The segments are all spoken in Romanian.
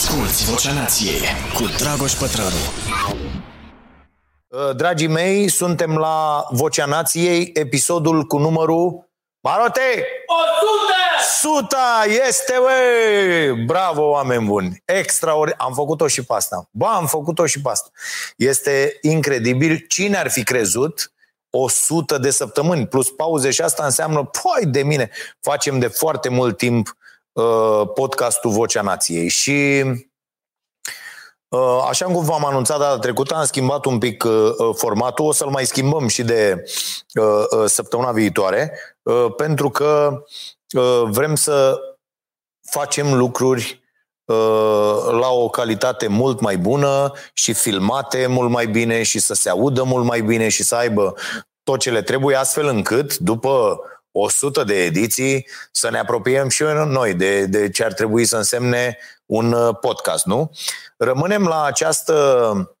Asculți Vocea Nației cu Dragoș Pătrălu. Uh, Dragii mei, suntem la Vocea Nației, episodul cu numărul... Marote! 100! Suta! Este, bă! Bravo, oameni buni! Extraordinar! Am făcut-o și pe asta. Ba, am făcut-o și pe asta. Este incredibil. Cine ar fi crezut 100 de săptămâni plus pauze și asta înseamnă, poi de mine, facem de foarte mult timp uh, podcastul Vocea Nației. Și uh, așa cum v-am anunțat data trecută, am schimbat un pic uh, formatul, o să-l mai schimbăm și de uh, uh, săptămâna viitoare, uh, pentru că uh, vrem să facem lucruri uh, la o calitate mult mai bună și filmate mult mai bine și să se audă mult mai bine și să aibă tot ce le trebuie, astfel încât, după 100 de ediții, să ne apropiem și noi de, de ce ar trebui să însemne un uh, podcast, nu? Rămânem la această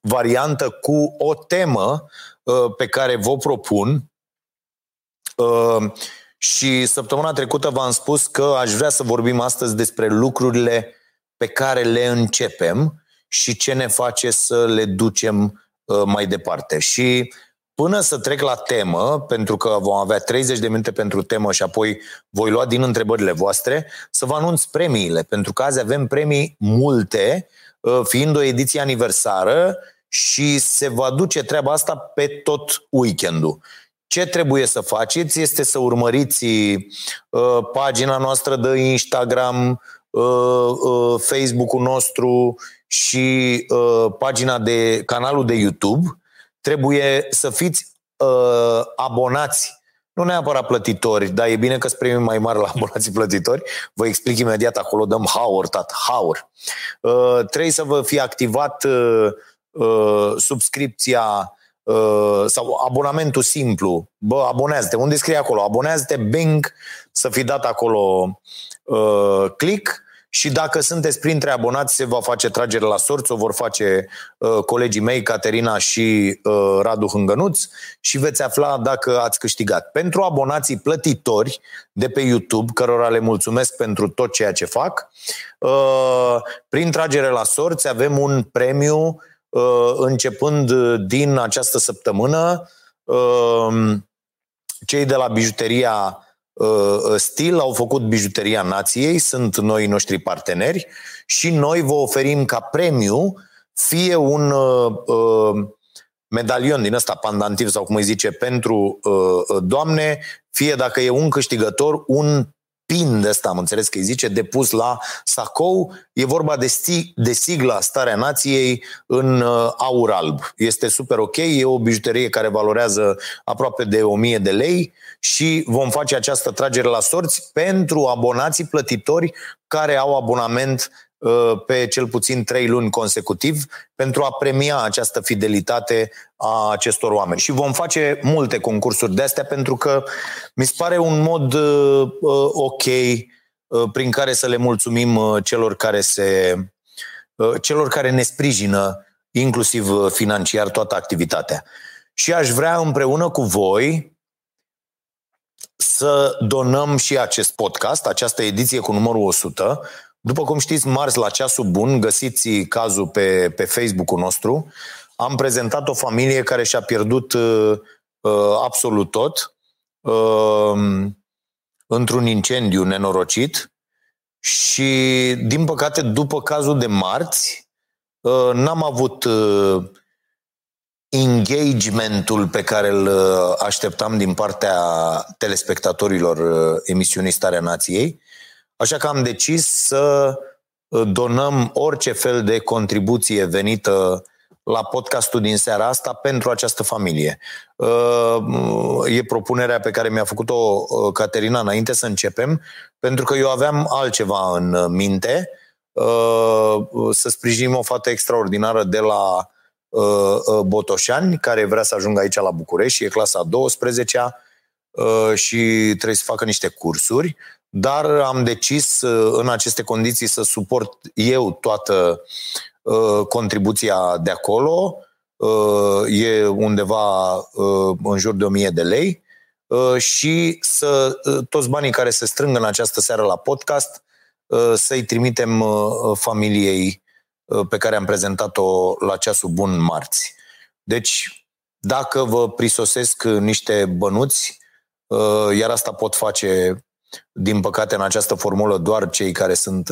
variantă cu o temă uh, pe care vă propun uh, și săptămâna trecută v-am spus că aș vrea să vorbim astăzi despre lucrurile pe care le începem și ce ne face să le ducem mai departe. Și Până să trec la temă, pentru că vom avea 30 de minute pentru temă și apoi voi lua din întrebările voastre, să vă anunț premiile, pentru că azi avem premii multe, uh, fiind o ediție aniversară și se va duce treaba asta pe tot weekendul. Ce trebuie să faceți este să urmăriți uh, pagina noastră de Instagram, uh, uh, Facebook-ul nostru și uh, pagina de canalul de YouTube trebuie să fiți uh, abonați nu neapărat plătitori, dar e bine că sunt mai mari la abonații plătitori. Vă explic imediat, acolo dăm haur, tat, haur. Uh, trebuie să vă fie activat uh, uh, subscripția uh, sau abonamentul simplu. Bă, abonează-te. Unde scrie acolo? Abonează-te, bing, să fi dat acolo uh, click și dacă sunteți printre abonați, se va face tragere la sorți, o vor face uh, colegii mei, Caterina și uh, Radu Hângănuț și veți afla dacă ați câștigat. Pentru abonații plătitori de pe YouTube, cărora le mulțumesc pentru tot ceea ce fac, uh, prin tragere la sorți avem un premiu uh, începând din această săptămână. Uh, cei de la bijuteria Uh, Stil au făcut bijuteria nației, sunt noi noștri parteneri și noi vă oferim ca premiu fie un uh, uh, medalion din ăsta pandantiv sau cum îi zice pentru doamne, fie dacă e un câștigător, un pin de ăsta, am înțeles că îi zice, depus la sacou. E vorba de, sti, de sigla Starea Nației în uh, aur alb. Este super ok, e o bijuterie care valorează aproape de 1000 de lei și vom face această tragere la sorți pentru abonații plătitori care au abonament Uh, pe cel puțin trei luni consecutiv pentru a premia această fidelitate a acestor oameni. Și vom face multe concursuri de astea pentru că mi se pare un mod uh, uh ok uh, prin care să le mulțumim uh, celor care se uh, celor care ne sprijină inclusiv financiar toată activitatea. Și aș vrea împreună cu voi să donăm și acest podcast, această ediție cu numărul 100, după cum știți, marți la ceasul bun, găsiți cazul pe, pe Facebook-ul nostru, am prezentat o familie care și-a pierdut uh, uh, absolut tot uh, într-un incendiu nenorocit și, din păcate, după cazul de marți, uh, n-am avut uh, engagementul pe care îl uh, așteptam din partea telespectatorilor uh, emisiunii Starea Nației Așa că am decis să uh, donăm orice fel de contribuție venită la podcastul din seara asta pentru această familie. Uh, e propunerea pe care mi-a făcut-o uh, Caterina înainte să începem, pentru că eu aveam altceva în minte, să sprijinim o fată extraordinară de la Botoșani, care vrea să ajungă aici la București și e clasa 12 și trebuie să facă niște cursuri dar am decis uh, în aceste condiții să suport eu toată uh, contribuția de acolo. Uh, e undeva în jur de 1000 de lei și să toți banii care se strâng în această seară la podcast să-i trimitem familiei pe care am prezentat-o la ceasul bun marți. Deci, dacă vă prisosesc niște bănuți, iar asta pot face, din păcate, în această formulă doar cei care sunt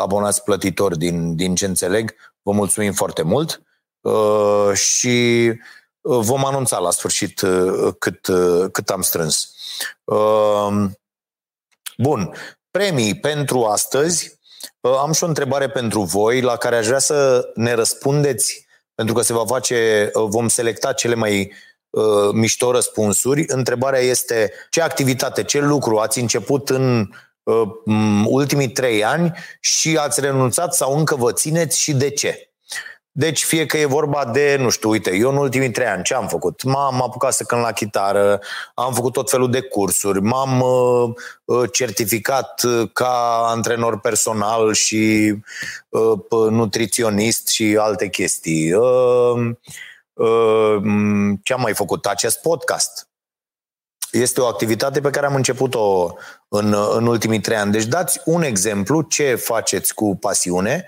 abonați plătitori din, din ce înțeleg, vă mulțumim foarte mult și vom anunța la sfârșit cât, cât am strâns. Bun, premii pentru astăzi. Am și o întrebare pentru voi la care aș vrea să ne răspundeți pentru că se va face, vom selecta cele mai uh, mișto răspunsuri. Întrebarea este ce activitate, ce lucru ați început în uh, ultimii trei ani și ați renunțat sau încă vă țineți și de ce? Deci fie că e vorba de, nu știu, uite, eu în ultimii trei ani ce am făcut? M-am apucat să cânt la chitară, am făcut tot felul de cursuri, m-am uh, uh certificat uh, ca antrenor personal și uh, nutriționist și alte chestii. Uh, uh, ce am mai făcut? Acest podcast. Este o activitate pe care am început-o în, în ultimii trei ani. Deci dați un exemplu ce faceți cu pasiune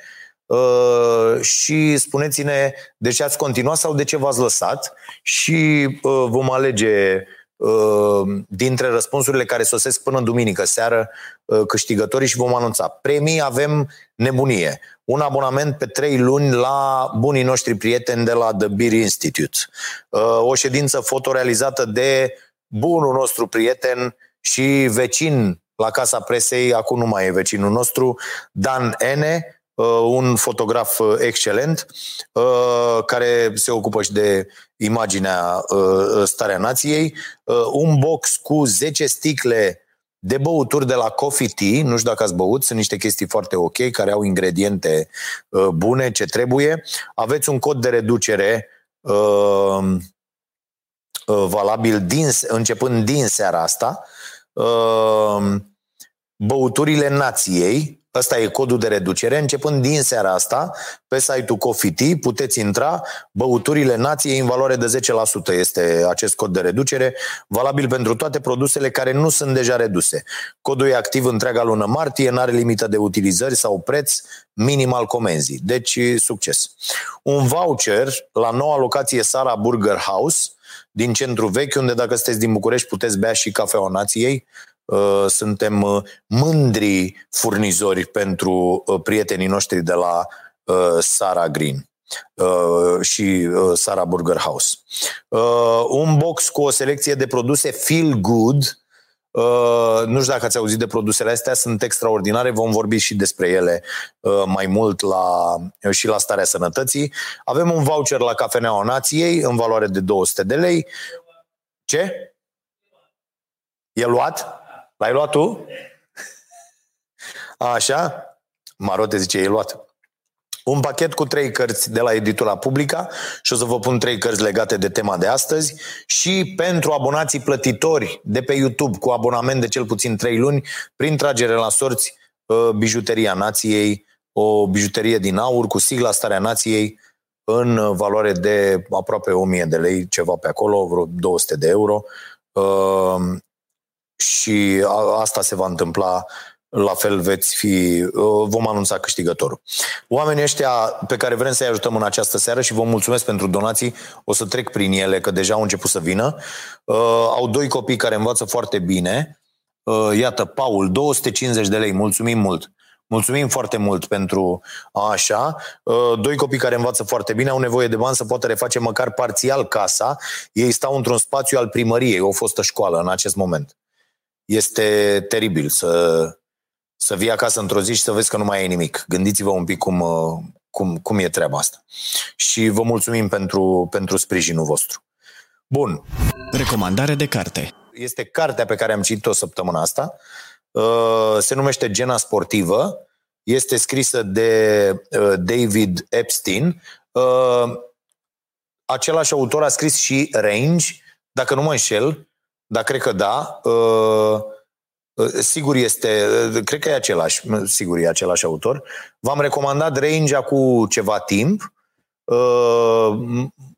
Uh, și spuneți-ne de ce ați continuat sau de ce v-ați lăsat și uh, vom alege uh, dintre răspunsurile care sosesc până în duminică seară câștigătorii și vom anunța. Premii avem nebunie. Un abonament pe trei luni la bunii noștri prieteni de la The Beer Institute. O ședință fotorealizată de bunul nostru prieten și vecin la Casa Presei, acum nu mai e vecinul nostru, Dan Ene, Uh, un fotograf uh, excelent uh, care se ocupă și de imaginea Starea Nației, un box cu 10 sticle de băuturi de la Coffee Tea, nu știu dacă ați băut, sunt niște chestii foarte ok, care au ingrediente bune, ce trebuie. Aveți un cod de reducere valabil din, începând din seara asta. Băuturile nației, Ăsta e codul de reducere. Începând din seara asta, pe site-ul Coffee Tea puteți intra băuturile nației în valoare de 10% este acest cod de reducere, valabil pentru toate produsele care nu sunt deja reduse. Codul e activ întreaga lună martie, nu are limită de utilizări sau preț minim al comenzii. Deci, succes. Un voucher la noua locație Sara Burger House, din centru vechi, unde dacă sunteți din București puteți bea și cafeaua nației, Uh, suntem uh, mândri furnizori pentru uh, prietenii noștri de la Sara Green și Sara Burger House. Un box cu o selecție de produse feel good, nu știu dacă ați auzit de produsele astea, sunt extraordinare, vom vorbi și despre ele mai mult la, și la starea sănătății. Avem un voucher la Cafeneaua Nației în valoare de 200 de lei. Ce? E luat? L-ai luat tu? Așa? Marote zice, e luat. Un pachet cu trei cărți de la editura Publica și o să vă pun trei cărți legate de tema de astăzi și pentru abonații plătitori de pe YouTube cu abonament de cel puțin trei luni, prin tragere la sorți, ă, bijuteria nației, o bijuterie din aur cu sigla Starea Nației în valoare de aproape 1000 de lei, ceva pe acolo, vreo 200 de euro. Ă, și asta se va întâmpla la fel veți fi, uh, vom anunța câștigătorul. Oamenii ăștia pe care vrem să-i ajutăm în această seară și vă mulțumesc pentru donații, o să trec prin ele, că deja au început să vină. Uh, au doi copii care învață foarte bine. Uh, iată, Paul, 250 de lei, mulțumim mult. Mulțumim foarte mult pentru așa. Doi copii care învață foarte bine au nevoie de bani să poată reface măcar parțial casa. Ei stau într-un spațiu al primăriei, o fostă școală în acest moment este teribil să, să vii acasă într-o zi și să vezi că nu mai e nimic. Gândiți-vă un pic cum, cum, cum e treaba asta. Și vă mulțumim pentru, pentru sprijinul vostru. Bun. Recomandare de carte. Este cartea pe care am citit-o săptămâna asta. Uh, se numește Gena Sportivă. Este scrisă de uh, David Epstein. Uh, același autor a scris și Range, dacă nu mă înșel, dar cred că da. Uh, uh, sigur este, uh, cred că e același, sigur e același autor. V-am recomandat Range cu ceva timp.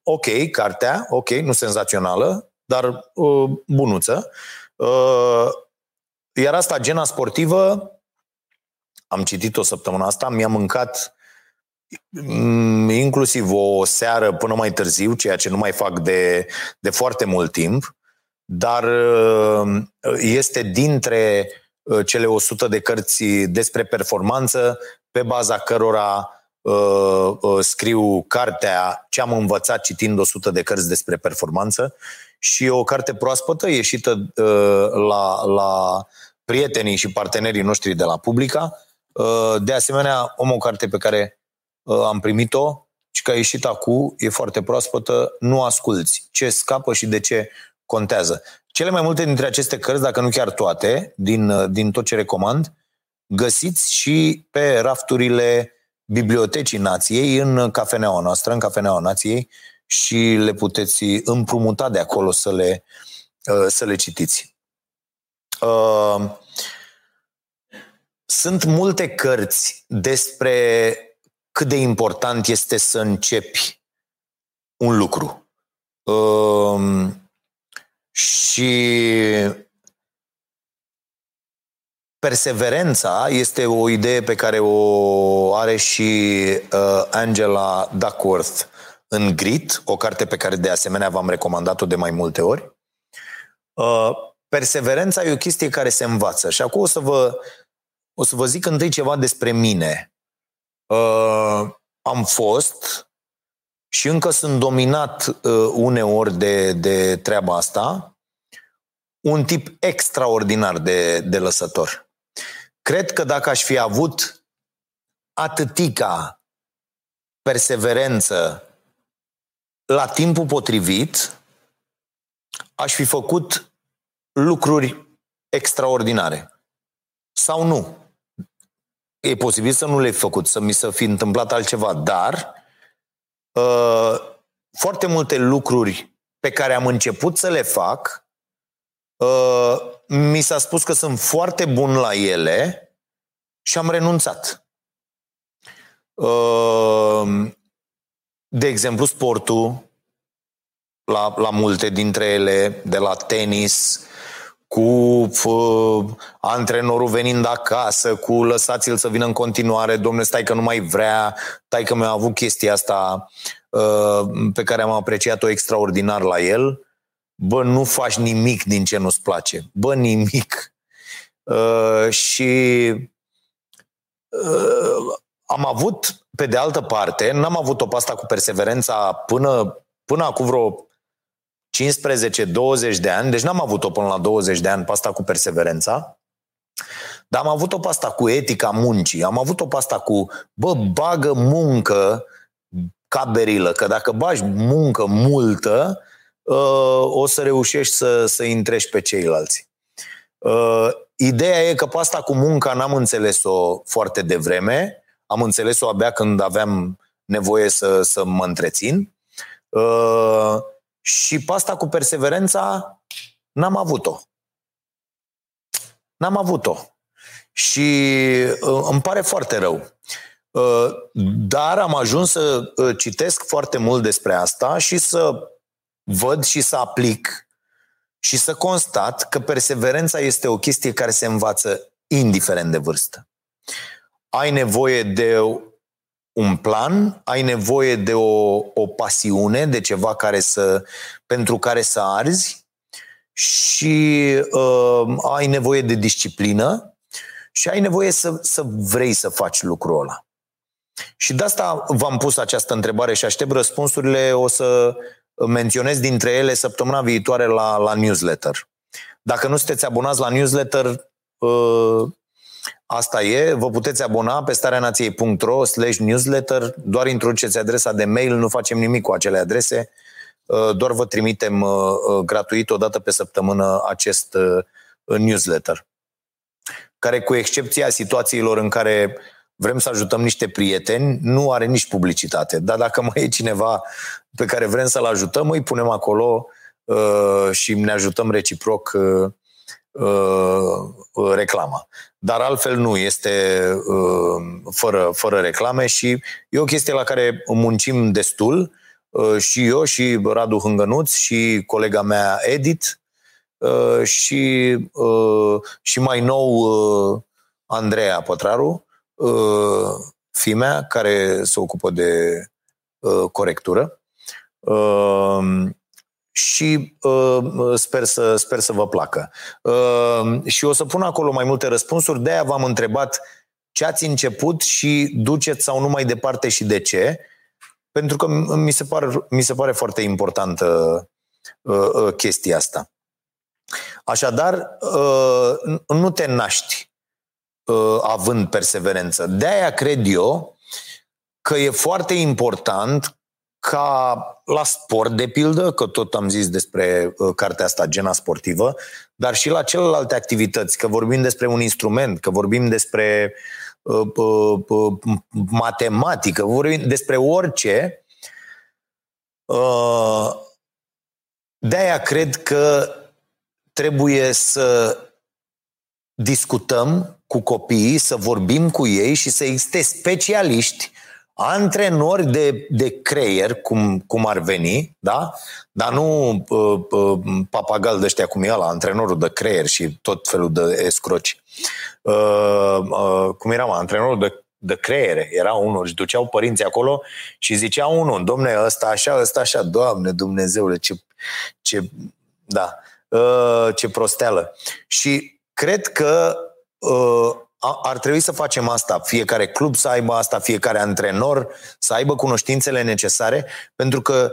Ok, cartea, ok, nu senzațională, dar bunuță. Iar asta, gena sportivă, am citit-o săptămâna asta, mi-a mâncat mm, inclusiv o seară până mai târziu, ceea ce nu mai fac de, de foarte mult timp, dar uh, este dintre uh, cele 100 de cărți despre performanță pe baza cărora uh, uh, scriu cartea Ce am învățat citind 100 de cărți despre performanță și o carte proaspătă ieșită uh, la, la prietenii și partenerii noștri de la Publica. Uh, de asemenea, am o carte pe care uh, am primit-o și că a ieșit acum, e foarte proaspătă, nu asculți ce scapă și de ce contează. Cele mai multe dintre aceste cărți, dacă nu chiar toate, din, uh, din tot ce recomand, găsiți și pe rafturile Bibliotecii Nației în cafeneaua noastră, în cafeneaua Nației și le puteți împrumuta de acolo să le, să le citiți. Uh, sunt multe cărți despre cât de important este să începi un lucru. Uh, și perseverența este o idee pe care o are și uh, Angela Duckworth în Grit, o carte pe care de asemenea v-am recomandat-o de mai multe ori. Uh, perseverența e o chestie care se învață. Și acum o să vă, o să vă zic întâi ceva despre mine. Uh, am fost și încă sunt dominat uh, uneori de, de treaba asta, un tip extraordinar de, de lăsător. Cred că dacă aș fi avut atâtica perseverență la timpul potrivit, aș fi făcut lucruri extraordinare. Sau nu. E posibil să nu le-ai făcut, să mi să fi întâmplat altceva, dar uh, foarte multe lucruri pe care am început să le fac, uh, mi s-a spus că sunt foarte bun la ele și am renunțat. Uh, de exemplu, sportul, la, la multe dintre ele, de la tenis, cu fă, antrenorul venind acasă, cu lăsați-l să vină în continuare, domnule, stai că nu mai vrea, stai că mi-a avut chestia asta uh, pe care am apreciat-o extraordinar la el. Bă, nu faci nimic din ce nu-ți place. Bă, nimic. Uh, și uh, am avut, pe de altă parte, n-am avut-o pe asta cu perseverența până, până acum vreo 15-20 de ani, deci n-am avut-o până la 20 de ani pe asta cu perseverența, dar am avut-o pe asta cu etica muncii, am avut-o pe asta cu, bă, bagă muncă ca berilă, că dacă bagi muncă multă, uh, o să reușești să, să intrești pe ceilalți. Uh, ideea e că pe asta cu munca n-am înțeles-o foarte devreme, am înțeles-o abia când aveam nevoie să, să mă întrețin. Uh, și pe asta cu perseverența n-am avut-o. N-am avut-o. Și uh, îmi pare foarte rău. Uh, dar am ajuns să uh, citesc foarte mult despre asta și să văd și să aplic și să constat că perseverența este o chestie care se învață indiferent de vârstă. Ai nevoie de un plan, ai nevoie de o, o pasiune, de ceva care să, pentru care să arzi și uh, ai nevoie de disciplină și ai nevoie să, să vrei să faci lucrul ăla. Și de asta v-am pus această întrebare și aștept răspunsurile. O să menționez dintre ele săptămâna viitoare la, la newsletter. Dacă nu sunteți abonați la newsletter, uh, Asta e, vă puteți abona pe stareanației.ro slash newsletter, doar introduceți adresa de mail, nu facem nimic cu acele adrese, uh, doar vă trimitem uh, uh, gratuit o dată pe săptămână acest newsletter, care cu excepția situațiilor în care vrem să ajutăm niște prieteni, nu are nici publicitate. Dar dacă mai e cineva pe care vrem să-l ajutăm, îi punem acolo și ne ajutăm reciproc uh, reclama. Dar altfel nu, este uh, fără, fără reclame și e o chestie la care muncim destul uh, și eu și Radu Hângănuț și colega mea Edith uh, și, uh, și mai nou uh, Andreea Pătraru fimea care se ocupă de corectură și uh, sper, să, sper să vă placă. Uh, și o să pun acolo mai multe răspunsuri, de-aia v-am întrebat ce ați început și duceți sau nu mai departe și de ce, pentru că mi se pare, mi se pare foarte importantă uh, uh, chestia asta. Așadar, uh, nu te naști uh, având perseverență. De-aia cred eu că e foarte important ca la sport, de pildă, că tot am zis despre uh, cartea asta, Gena Sportivă, dar și la celelalte activități, că vorbim despre un instrument, că vorbim despre uh, uh, uh, matematică, vorbim despre orice. Uh, de-aia cred că trebuie să discutăm cu copiii, să vorbim cu ei și să existe specialiști antrenori de, de creier, cum, cum ar veni, da? dar nu uh, uh, papagal de ăștia cum e ăla, antrenorul de creier și tot felul de escroci. Uh, uh, cum era, mă, antrenorul de, de creiere, era unul, își duceau părinții acolo și zicea unul, domne, ăsta așa, ăsta așa, doamne, Dumnezeule, ce, ce da, uh, ce prosteală. Și cred că uh, ar trebui să facem asta. Fiecare club să aibă asta, fiecare antrenor să aibă cunoștințele necesare, pentru că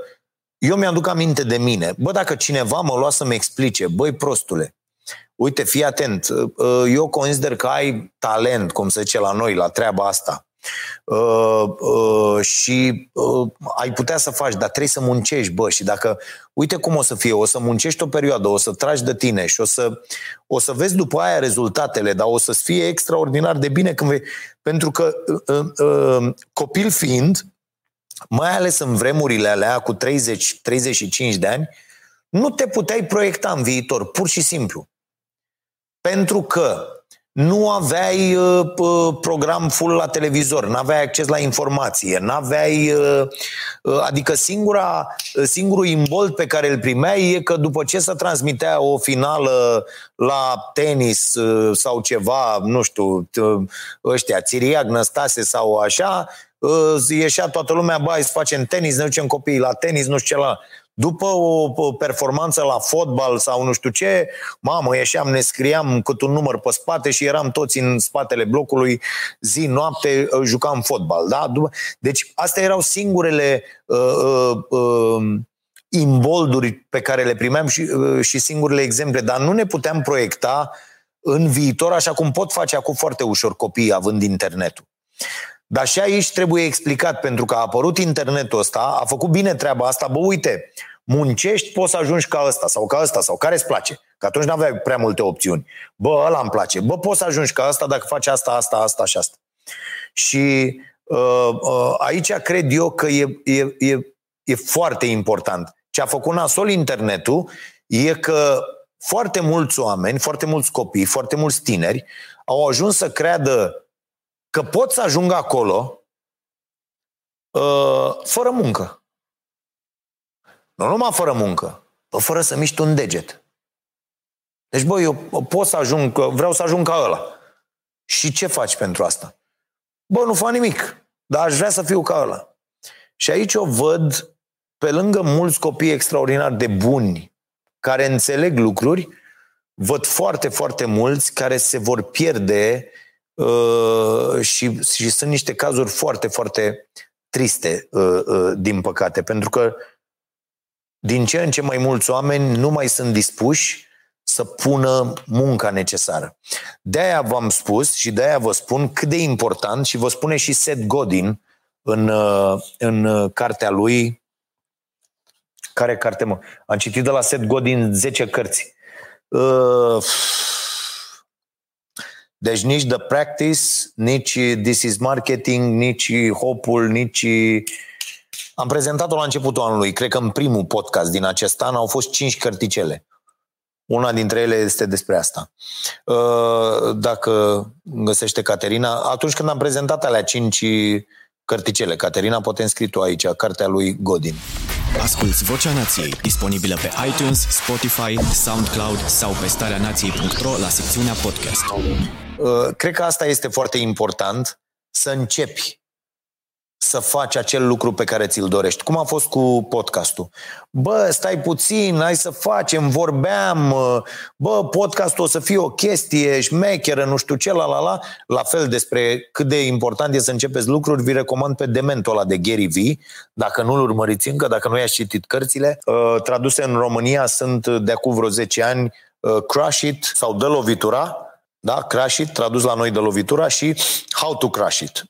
eu mi-aduc aminte de mine. Bă, dacă cineva mă lua să-mi explice, băi, prostule, uite, fii atent, eu consider că ai talent, cum se zice la noi, la treaba asta. Uh, uh, și uh, ai putea să faci, dar trebuie să muncești, bă, și dacă, uite cum o să fie, o să muncești o perioadă, o să tragi de tine și o să, o să vezi după aia rezultatele, dar o să fie extraordinar de bine când vei, pentru că uh, uh, copil fiind, mai ales în vremurile alea cu 30-35 de ani, nu te puteai proiecta în viitor, pur și simplu. Pentru că nu aveai uh, program full la televizor, nu aveai acces la informație, nu aveai uh, uh, adică singura, uh, singurul imbold pe care îl primeai e că după ce se transmitea o finală la tenis uh, sau ceva, nu știu, ăștia, Țiriac, Năstase sau așa, uh, ieșea toată lumea, bai, să facem tenis, ne ducem copiii la tenis, nu știu ce la... După o performanță la fotbal sau nu știu ce, mamă, ieșeam, ne scriam cât un număr pe spate și eram toți în spatele blocului zi, noapte, uh, jucam fotbal. Da? Deci astea erau singurele uh, uh, uh, imbolduri pe care le primeam și, uh, și singurele exemple, dar nu ne puteam proiecta în viitor așa cum pot face acum foarte ușor copiii având internetul. Dar și aici trebuie explicat, pentru că a apărut internetul ăsta, a făcut bine treaba asta, bă, uite, muncești, poți să ajungi ca ăsta sau ca ăsta sau care îți place. Că atunci nu aveai prea multe opțiuni. Bă, ăla îmi place. Bă, poți să ajungi ca ăsta dacă faci asta, asta, asta și asta. Și uh, uh, aici cred eu că e, e, e, e foarte important. Ce a făcut nasol internetul e că foarte mulți oameni, foarte mulți copii, foarte mulți tineri au ajuns să creadă că pot să ajungă acolo uh, fără muncă. Nu numai fără muncă, fără să miști un deget. Deci, băi, eu pot să ajung, vreau să ajung ca ăla. Și ce faci pentru asta? Bă, nu fac nimic, dar aș vrea să fiu ca ăla. Și aici o văd, pe lângă mulți copii extraordinar de buni, care înțeleg lucruri, văd foarte, foarte mulți care se vor pierde uh, și, și sunt niște cazuri foarte, foarte triste, uh, uh, din păcate, pentru că din ce în ce mai mulți oameni nu mai sunt dispuși să pună munca necesară. De-aia v-am spus și de-aia vă spun cât de important și vă spune și Seth Godin în, în cartea lui care carte, mă? Am citit de la Seth Godin 10 cărți. Uh, deci nici The Practice, nici This is Marketing, nici Hopul, nici am prezentat-o la începutul anului, cred că în primul podcast din acest an au fost cinci cărticele. Una dintre ele este despre asta. Uh, dacă găsește Caterina, atunci când am prezentat alea cinci cărticele, Caterina, poate înscri tu aici, cartea lui Godin. Asculți Vocea Nației, disponibilă pe iTunes, Spotify, SoundCloud sau pe starea nației.ro la secțiunea podcast. Uh, cred că asta este foarte important să începi să faci acel lucru pe care ți-l dorești. Cum a fost cu podcastul? Bă, stai puțin, hai să facem, vorbeam, bă, podcastul o să fie o chestie șmecheră, nu știu ce, la la la. La fel despre cât de important e să începeți lucruri, vi recomand pe dementul ăla de Gary V, dacă nu-l urmăriți încă, dacă nu i-ați citit cărțile. Uh, traduse în România sunt de acum vreo 10 ani uh, Crush It sau Dă lovitura, da? Crash It, tradus la noi de lovitura și How to Crash It.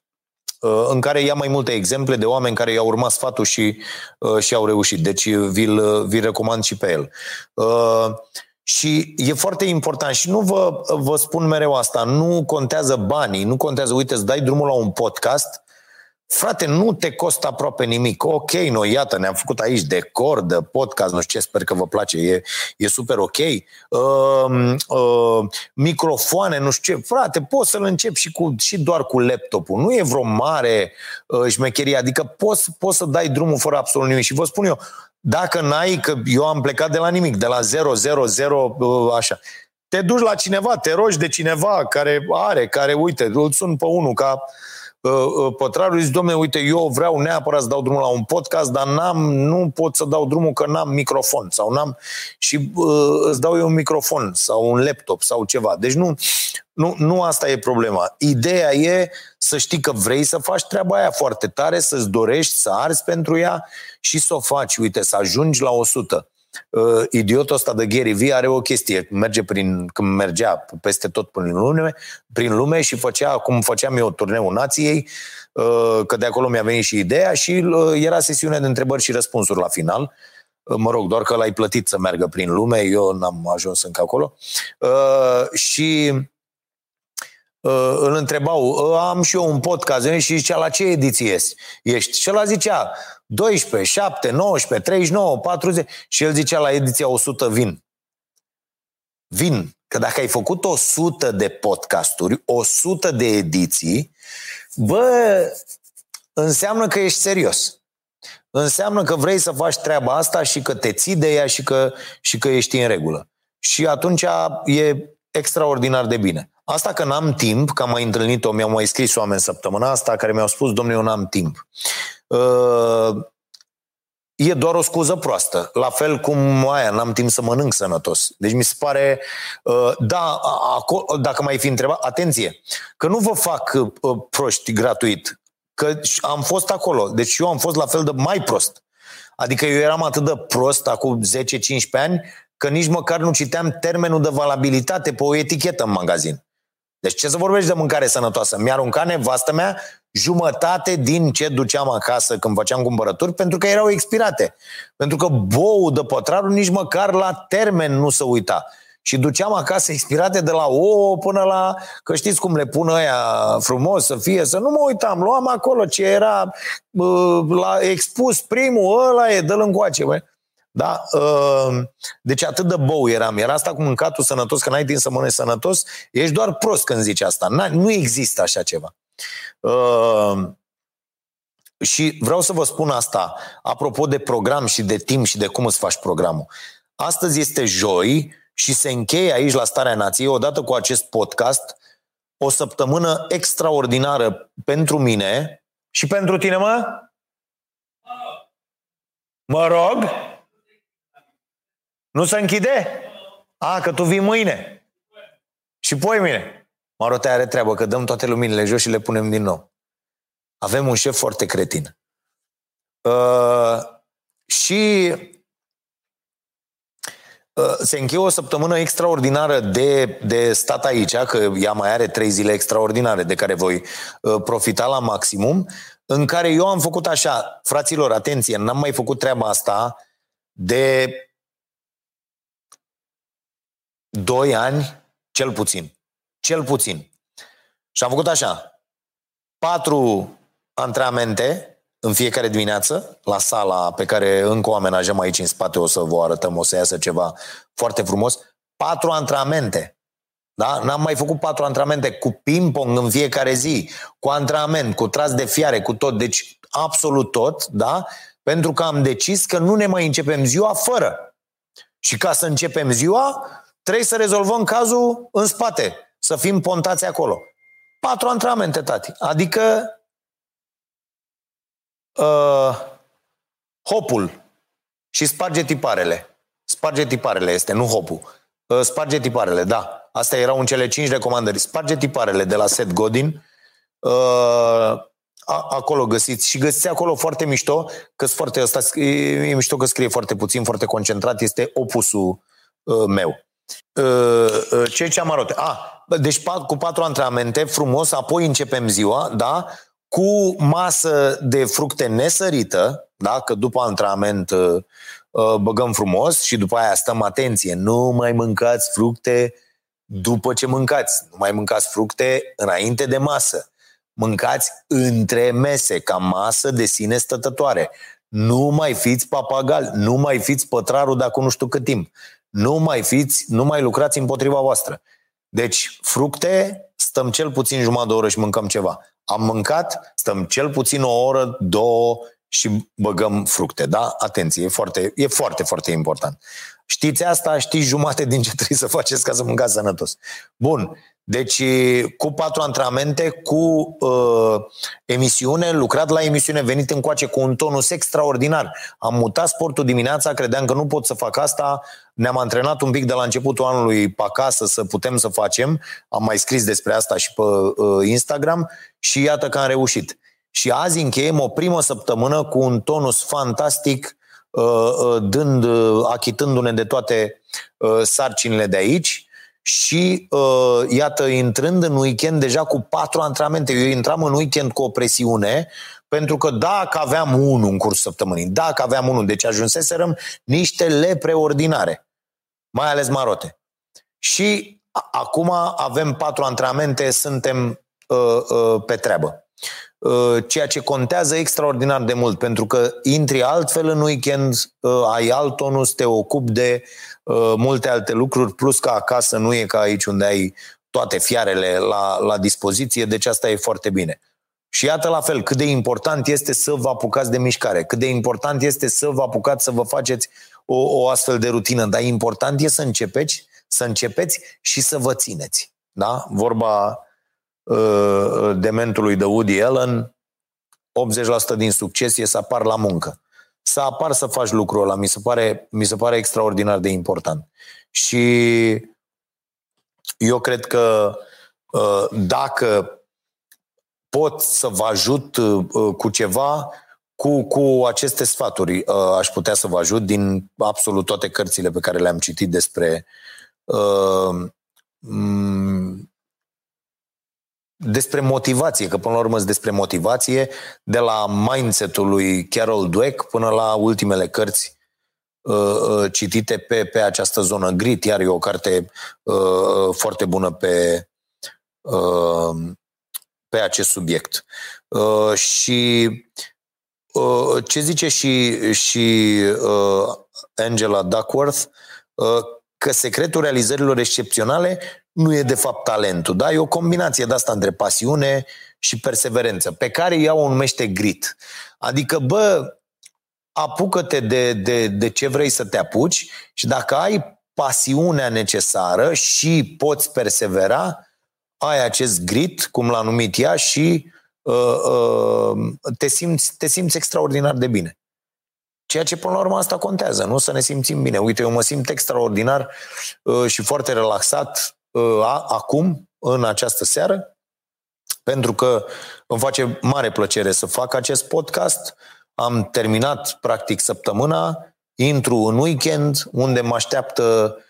Uh, în care ia mai multe exemple de oameni care i-au urmat sfatul și, uh, și au reușit. Deci vi-l, vi recomand și pe el. Uh, și e foarte important și nu vă, vă spun mereu asta, nu contează banii, nu contează, uite, îți dai drumul la un podcast Frate, nu te costă aproape nimic. Ok, noi, iată, ne-am făcut aici decor de podcast, nu știu ce, sper că vă place, e, e super ok. Uh, uh, microfoane, nu știu ce. Frate, poți să-l începi și, cu, și doar cu laptopul. Nu e vreo mare uh, șmecherie, adică poți, poți să dai drumul fără absolut nimic. Și vă spun eu, dacă n-ai, că eu am plecat de la nimic, de la 0, 0, 0, uh, așa, te duci la cineva, te rogi de cineva care are, care, uite, îl sun pe unul ca Uh, uh, pătrarul zice, domne, uite, eu vreau neapărat să dau drumul la un podcast, dar n-am, nu pot să dau drumul că n-am microfon sau n-am și uh, îți dau eu un microfon sau un laptop sau ceva. Deci nu, nu, nu asta e problema. Ideea e să știi că vrei să faci treaba aia foarte tare, să-ți dorești, să arzi pentru ea și să o faci, uite, să ajungi la 100 uh, idiotul ăsta de Gary Vee are o chestie, merge prin, când mergea peste tot prin lume, prin lume și făcea, cum făceam eu turneul nației, uh, că de acolo mi-a venit și ideea și uh, era sesiune de întrebări și răspunsuri la final. Uh, mă rog, doar că l-ai plătit să meargă prin lume, eu n-am ajuns încă acolo. Uh, și uh, îl întrebau, uh, am și eu un podcast și zicea, la ce ediție ești? Și el zicea, 12, 7, 19, 39, 40 și el zicea la ediția 100 vin. Vin. Că dacă ai făcut 100 de podcasturi, 100 de ediții, bă, înseamnă că ești serios. Înseamnă că vrei să faci treaba asta și că te ții de ea și că, și că ești în regulă. Și atunci e extraordinar de bine. Asta că n-am timp, că am mai întâlnit-o, mi-au mai scris oameni săptămâna asta care mi-au spus, domnule, eu n-am timp. Uh, e doar o scuză proastă. La fel cum aia, n-am timp să mănânc sănătos. Deci mi se pare, uh, da, acolo, dacă mai fi întrebat, atenție, că nu vă fac uh, proști gratuit, că am fost acolo, deci eu am fost la fel de mai prost. Adică eu eram atât de prost acum 10-15 ani că nici măcar nu citeam termenul de valabilitate pe o etichetă în magazin. Deci ce să vorbești de mâncare sănătoasă? Mi-a aruncat nevastă mea jumătate din ce duceam acasă când făceam cumpărături pentru că erau expirate. Pentru că bou de pătrarul nici măcar la termen nu se uita. Și duceam acasă expirate de la ouă până la, că știți cum le pun ăia frumos să fie, să nu mă uitam, luam acolo ce era uh, la expus primul, ăla e, dă-l încoace. Bă. Da? Ehm, deci atât de bou eram. Era asta cu mâncatul sănătos, că n-ai timp să mănânci sănătos. Ești doar prost când zici asta. Nu există așa ceva. Ehm, și vreau să vă spun asta, apropo de program și de timp și de cum îți faci programul. Astăzi este joi și se încheie aici la Starea Nației, odată cu acest podcast, o săptămână extraordinară pentru mine și pentru tine, mă? Mă rog? Nu se închide? A, că tu vii mâine. Și poi mine. Marotea are treabă, că dăm toate luminile jos și le punem din nou. Avem un șef foarte cretin. Uh, și uh, se încheie o săptămână extraordinară de, de stat aici, că ea mai are trei zile extraordinare de care voi uh, profita la maximum, în care eu am făcut așa, fraților, atenție, n-am mai făcut treaba asta de doi ani, cel puțin. Cel puțin. Și am făcut așa, patru antrenamente în fiecare dimineață, la sala pe care încă o amenajăm aici în spate, o să vă arătăm, o să iasă ceva foarte frumos. Patru antrenamente. Da? N-am mai făcut patru antrenamente cu ping-pong în fiecare zi, cu antrenament, cu tras de fiare, cu tot. Deci absolut tot, da? Pentru că am decis că nu ne mai începem ziua fără. Și ca să începem ziua, trebuie să rezolvăm cazul în spate, să fim pontați acolo. Patru antrenamente, tati. Adică uh, hopul și sparge tiparele. Sparge tiparele este, nu hopul. Uh, sparge tiparele, da. Astea erau în cele cinci recomandări. Sparge tiparele de la Seth Godin. Uh, a, acolo găsiți și găsiți acolo foarte mișto, că foarte ăsta, e, e mișto că scrie foarte puțin, foarte concentrat, este opusul uh, meu. Uh, uh, ce ce am arătat? Ah, deci pat, cu patru antrenamente, frumos, apoi începem ziua, da? Cu masă de fructe nesărită, da? Că după antrenament uh, uh, băgăm frumos și după aia stăm atenție. Nu mai mâncați fructe după ce mâncați. Nu mai mâncați fructe înainte de masă Mâncați între mese, ca masă de sine stătătoare. Nu mai fiți papagal, nu mai fiți pătrarul de acum nu știu cât timp. Nu mai fiți, nu mai lucrați împotriva voastră. Deci, fructe, stăm cel puțin jumătate de oră și mâncăm ceva. Am mâncat, stăm cel puțin o oră, două și băgăm fructe. Da? Atenție, e foarte, e foarte, foarte important. Știți asta, știți jumate din ce trebuie să faceți ca să mâncați sănătos. Bun, deci, cu patru antrenamente, cu uh, emisiune, lucrat la emisiune, venit încoace cu un tonus extraordinar. Am mutat sportul dimineața, credeam că nu pot să fac asta, ne-am antrenat un pic de la începutul anului pe acasă să putem să facem, am mai scris despre asta și pe uh, Instagram și iată că am reușit. Și azi încheiem o primă săptămână cu un tonus fantastic, uh, uh, dând, uh, achitându-ne de toate uh, sarcinile de aici, și uh, iată, intrând în weekend deja cu patru antrenamente. Eu intram în weekend cu o presiune, pentru că dacă aveam unul în cursul săptămânii, dacă aveam unul, deci ajunseserăm niște lepre ordinare, mai ales marote. Și acum avem patru antrenamente, suntem uh, uh, pe treabă. Uh, ceea ce contează extraordinar de mult, pentru că intri altfel în weekend, uh, ai alt tonus, te ocupi de uh, multe alte lucruri, plus că acasă nu e ca aici unde ai toate fiarele la, la dispoziție, deci asta e foarte bine. Și iată la fel, cât de important este să vă apucați de mișcare, cât de important este să vă apucați să vă faceți o, o astfel de rutină, dar important e să începeți, să începeți și să vă țineți. Da? Vorba Uh, dementului de Woody Allen, 80% din succes e să apar la muncă. Să apar să faci lucrul ăla, mi se pare, mi se pare extraordinar de important. Și eu cred că uh, dacă pot să vă ajut uh, cu ceva, cu, cu aceste sfaturi aș putea să vă ajut din absolut toate cărțile pe care le-am citit despre uh, despre motivație, că până la urmă despre motivație, de la mindset-ul lui Carol Dweck până la ultimele cărți uh, uh, citite pe, pe această zonă grit, iar e o carte uh, foarte bună pe, uh, pe acest subiect. Uh, și uh, ce zice și, și uh, Angela Duckworth, uh, că secretul realizărilor excepționale nu e de fapt talentul, da? E o combinație de asta între pasiune și perseverență, pe care ea o numește grit. Adică, bă, apucă-te de, de, de ce vrei să te apuci și dacă ai pasiunea necesară și poți persevera, ai acest grit, cum l-a numit ea, și uh, uh, te, simți, te simți extraordinar de bine. Ceea ce, până la urmă, asta contează, nu? Să ne simțim bine. Uite, eu mă simt extraordinar uh, și foarte relaxat uh, acum, în această seară, pentru că îmi face mare plăcere să fac acest podcast. Am terminat, practic, săptămâna, intru în weekend, unde mă așteaptă uh,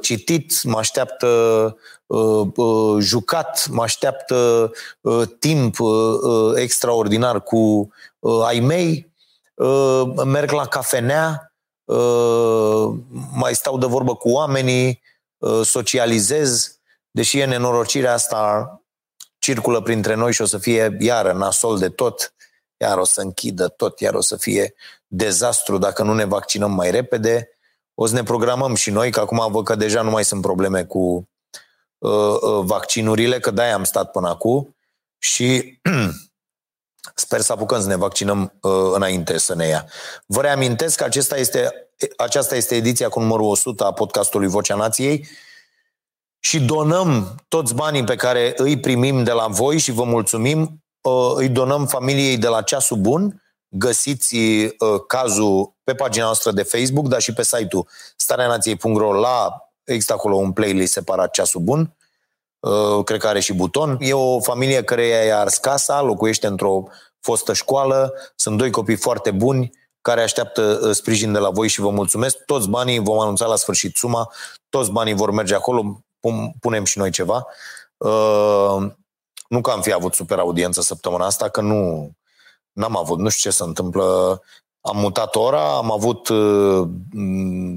citit, mă așteaptă uh, uh, jucat, mă așteaptă uh, timp uh, uh extraordinar cu uh, ai mei, Uh, merg la cafenea, uh, mai stau de vorbă cu oamenii, uh, socializez, deși e nenorocirea asta circulă printre noi și o să fie iară nasol de tot, iar o să închidă tot, iar o să fie dezastru dacă nu ne vaccinăm mai repede. O să ne programăm și noi, că acum văd că deja nu mai sunt probleme cu uh, uh, vaccinurile, că de-aia am stat până acum și Sper să apucăm să ne vaccinăm uh, înainte să ne ia. Vă reamintesc că acesta este, aceasta este ediția cu numărul 100 a podcastului Vocea Nației. și donăm toți banii pe care îi primim de la voi și vă mulțumim, uh, îi donăm familiei de la Ceasul Bun. Găsiți uh, cazul pe pagina noastră de Facebook, dar și pe site-ul stareanației.ro la există acolo un playlist separat Ceasul Bun. Uh, cred că are și buton. E o familie care i-a ars casa, locuiește într-o fostă școală, sunt doi copii foarte buni, care așteaptă sprijin de la voi și vă mulțumesc. Toți banii, vom anunța la sfârșit suma, toți banii vor merge acolo punem și noi ceva. Uh, nu că am fi avut super audiență săptămâna asta, că nu n-am avut, nu știu ce se întâmplă. Am mutat ora, am avut uh,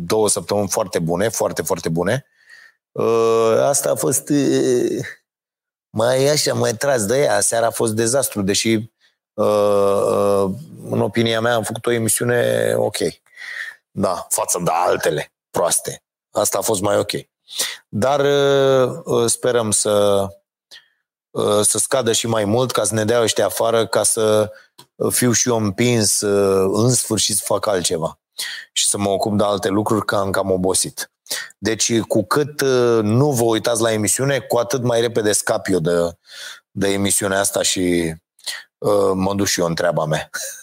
două săptămâni foarte bune, foarte, foarte bune. Uh, asta a fost mai așa, mai tras de ea. Seara a fost dezastru, deși în opinia mea am făcut o emisiune ok. Da, față de altele proaste. Asta a fost mai ok. Dar uh, uh, sperăm să, uh, să scadă și mai mult ca să ne dea ăștia afară, ca să fiu și eu împins în sfârșit să fac altceva și să mă ocup de alte lucruri, că am cam obosit. Deci, cu cât nu vă uitați la emisiune, cu atât mai repede scap eu de, de emisiunea asta și uh, mă duc și eu în treaba mea.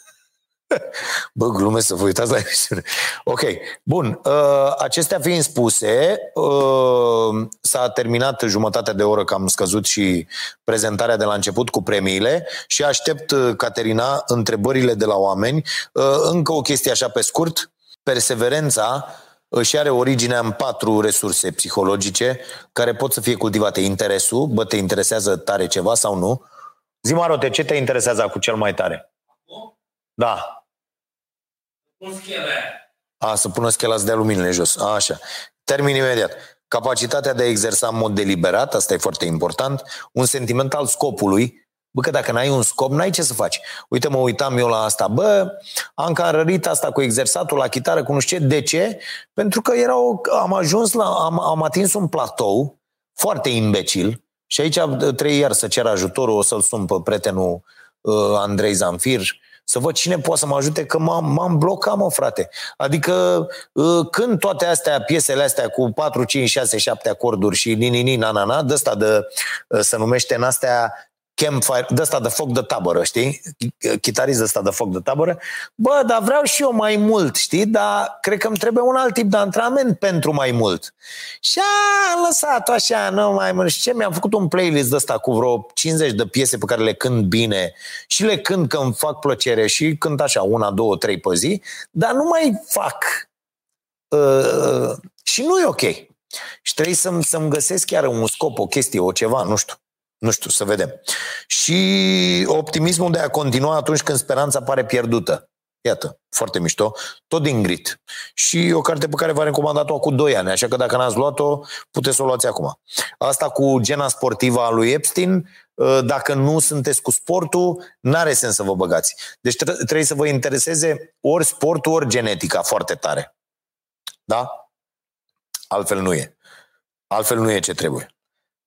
Bă, glume să vă uitați la emisiune. Ok, bun. Uh, acestea fiind spuse, uh, s-a terminat jumătatea de oră că am scăzut și prezentarea de la început cu premiile și aștept, uh, Caterina, întrebările de la oameni. Uh, încă o chestie așa pe scurt. Perseverența își are originea în patru resurse psihologice care pot să fie cultivate. Interesul, bă, te interesează tare ceva sau nu? Zi, Marote, ce te interesează cu cel mai tare? Da. Pun schele. A, să pună schela să dea luminile jos. A, așa. Termin imediat. Capacitatea de a exersa în mod deliberat, asta e foarte important, un sentiment al scopului, Bă, că dacă n-ai un scop, n-ai ce să faci. Uite, mă uitam eu la asta. Bă, am cam asta cu exersatul la chitară, cu nu știu ce. De ce? Pentru că era o, am ajuns la, am, am atins un platou foarte imbecil și aici trei iar să cer ajutorul, o să-l sun pe prietenul uh, Andrei Zanfir, să văd cine poate să mă ajute, că m-am, m-am blocat, mă, frate. Adică ă, când toate astea, piesele astea cu 4, 5, 6, 7 acorduri și ni-ni-ni, na-na-na, de ăsta de, ă, se numește în astea campfire, de ăsta de foc de tabără, știi? Chitarist de ăsta de foc de tabără. Bă, dar vreau și eu mai mult, știi? Dar cred că îmi trebuie un alt tip de antrenament pentru mai mult. Și a lăsat așa, nu mai mult. Și ce? Mi-am făcut un playlist de ăsta cu vreo 50 de piese pe care le cânt bine și le cânt că îmi fac plăcere și cânt așa, una, două, trei pe zi, dar nu mai fac. Uh, și nu e ok. Și trebuie să-mi, să-mi găsesc chiar un scop, o chestie, o ceva, nu știu. Nu știu, să vedem. Și optimismul de a continua atunci când speranța pare pierdută. Iată, foarte mișto. Tot din grit. Și o carte pe care v-am recomandat-o acum 2 ani, așa că dacă n-ați luat-o, puteți să o luați acum. Asta cu gena sportivă a lui Epstein, ă, dacă nu sunteți cu sportul, n-are sens să vă băgați. Deci trebuie să vă intereseze ori sportul, ori genetica foarte tare. Da? Altfel nu e. Altfel nu e ce trebuie.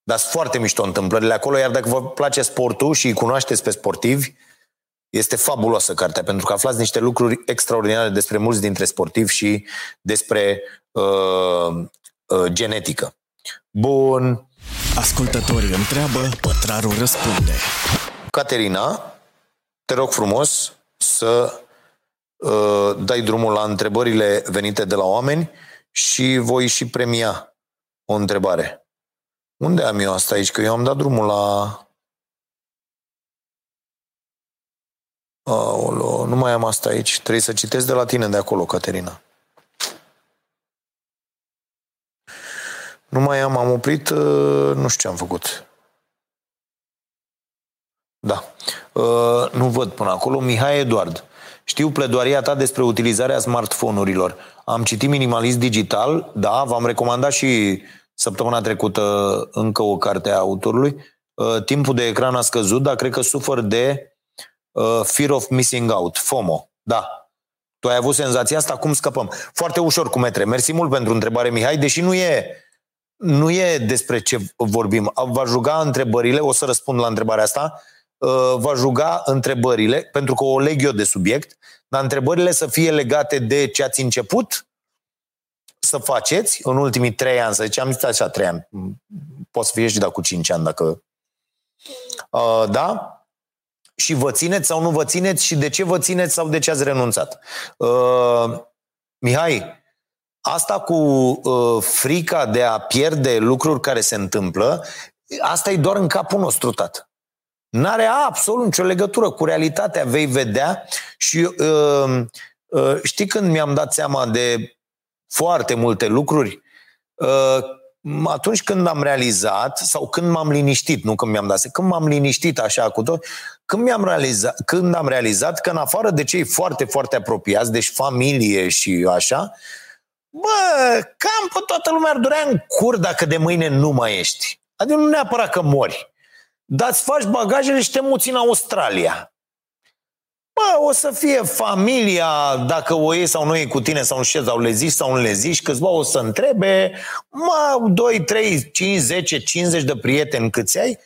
Dar sunt foarte mișto întâmplările acolo, iar dacă vă place sportul și îi cunoașteți pe sportivi, este fabuloasă cartea, pentru că aflați niște lucruri extraordinare despre mulți dintre sportivi și despre uh, uh, genetică. Bun. Ascultătorii întreabă, pătrarul răspunde. Caterina, te rog frumos să uh, dai drumul la întrebările venite de la oameni și voi și premia o întrebare. Unde am eu asta aici? Că eu am dat drumul la... Aolo, nu mai am asta aici. Trebuie să citesc de la tine de acolo, Caterina. Nu mai am, am oprit, uh, nu știu ce am făcut. Da. Uh, nu văd până acolo. Mihai Eduard. Știu pledoaria ta despre utilizarea smartphone-urilor. Am citit Minimalist Digital, da, v-am recomandat și Săptămâna trecută încă o carte a autorului. Uh, timpul de ecran a scăzut, dar cred că sufer de uh, fear of missing out, FOMO. Da. Tu ai avut senzația asta? Cum scăpăm? Foarte ușor cu metre. Mersi mult pentru întrebare, Mihai, deși nu e, nu e despre ce vorbim. Va juga întrebările, o să răspund la întrebarea asta, uh, va juga întrebările, pentru că o leg eu de subiect, dar întrebările să fie legate de ce ați început să faceți în ultimii trei ani, să zicem, am zis așa trei ani, poți să fie și da cu cinci ani dacă... Uh, da? Și vă țineți sau nu vă țineți și de ce vă țineți sau de ce ați renunțat. Uh, Mihai, asta cu uh, frica de a pierde lucruri care se întâmplă, asta e doar în capul nostru, tată. N-are absolut nicio legătură cu realitatea, vei vedea și uh, uh, știi când mi-am dat seama de foarte multe lucruri, uh, atunci când am realizat, sau când m-am liniștit, nu când mi-am dat seama, când m-am liniștit așa cu tot, când, mi-am realizat, când am realizat că în afară de cei foarte, foarte apropiați, deci familie și așa, bă, cam pe toată lumea ar durea în cur dacă de mâine nu mai ești. Adică nu neapărat că mori. Dar îți faci bagajele și te muți în Australia. Bă, o să fie familia, dacă o iei sau nu e cu tine sau nu știu, sau le zici sau nu le zici, câțiva o să întrebe, mă, 2, 3, 5, 10, 50 de prieteni câți ai,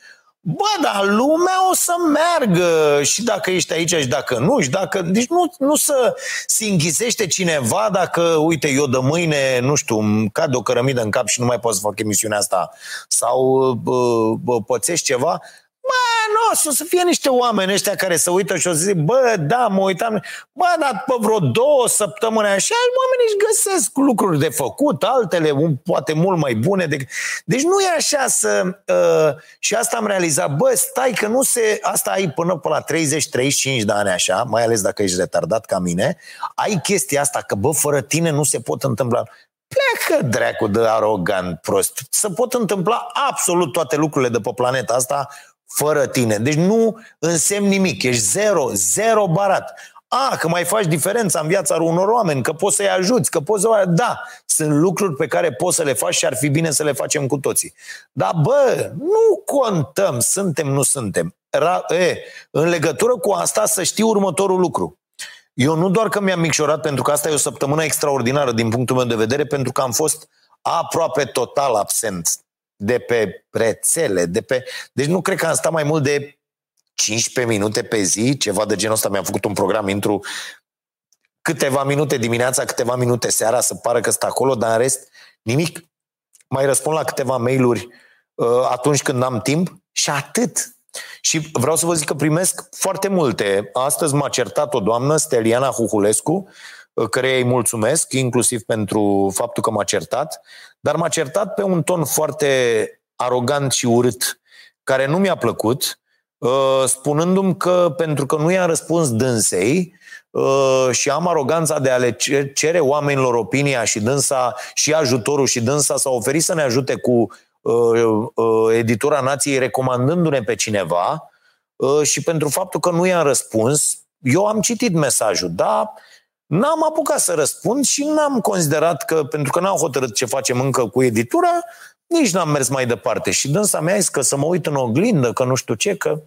Bă, dar lumea o să meargă și dacă ești aici și dacă nu, și dacă... Deci nu, nu să se închisește cineva dacă, uite, eu de mâine, nu știu, îmi cad o cărămidă în cap și nu mai pot să fac emisiunea asta. Sau bă, bă, pățești ceva, Bă, nu, o să fie niște oameni ăștia care să uită și o să zic, bă, da, mă uitam, bă, dar pe vreo două săptămâni așa, oamenii își găsesc lucruri de făcut, altele poate mult mai bune. De... Deci nu e așa să... Uh, și asta am realizat, bă, stai că nu se... Asta ai până pe la 30-35 de ani așa, mai ales dacă ești retardat ca mine, ai chestia asta că, bă, fără tine nu se pot întâmpla pleacă dracu de arogant prost. Se pot întâmpla absolut toate lucrurile de pe planeta asta fără tine. Deci nu însemn nimic, ești zero, zero barat. A, că mai faci diferența în viața unor oameni, că poți să-i ajuți, că poți să... Da, sunt lucruri pe care poți să le faci și ar fi bine să le facem cu toții. Dar, bă, nu contăm, suntem, nu suntem. Ra- e, în legătură cu asta să știi următorul lucru. Eu nu doar că mi-am micșorat, pentru că asta e o săptămână extraordinară din punctul meu de vedere, pentru că am fost aproape total absent de pe rețele, de pe... Deci nu cred că am stat mai mult de 15 minute pe zi, ceva de genul ăsta. Mi-am făcut un program, intru câteva minute dimineața, câteva minute seara, să pară că stă acolo, dar în rest nimic. Mai răspund la câteva mail-uri uh, atunci când am timp și atât. Și vreau să vă zic că primesc foarte multe. Astăzi m-a certat o doamnă, Steliana Huhulescu, uh, care îi mulțumesc, inclusiv pentru faptul că m-a certat, dar m-a certat pe un ton foarte arogant și urât, care nu mi-a plăcut, uh, spunându-mi că pentru că nu i-a răspuns dânsei uh, și am aroganța de a le cere oamenilor opinia și dânsa și ajutorul și dânsa s-a oferit să ne ajute cu uh, editura nației recomandându-ne pe cineva și pentru faptul că nu i-am răspuns, eu am citit mesajul, dar N-am apucat să răspund și n-am considerat că, pentru că n-am hotărât ce facem încă cu editura, nici n-am mers mai departe. Și dânsa mea zis că să mă uit în oglindă, că nu știu ce, că...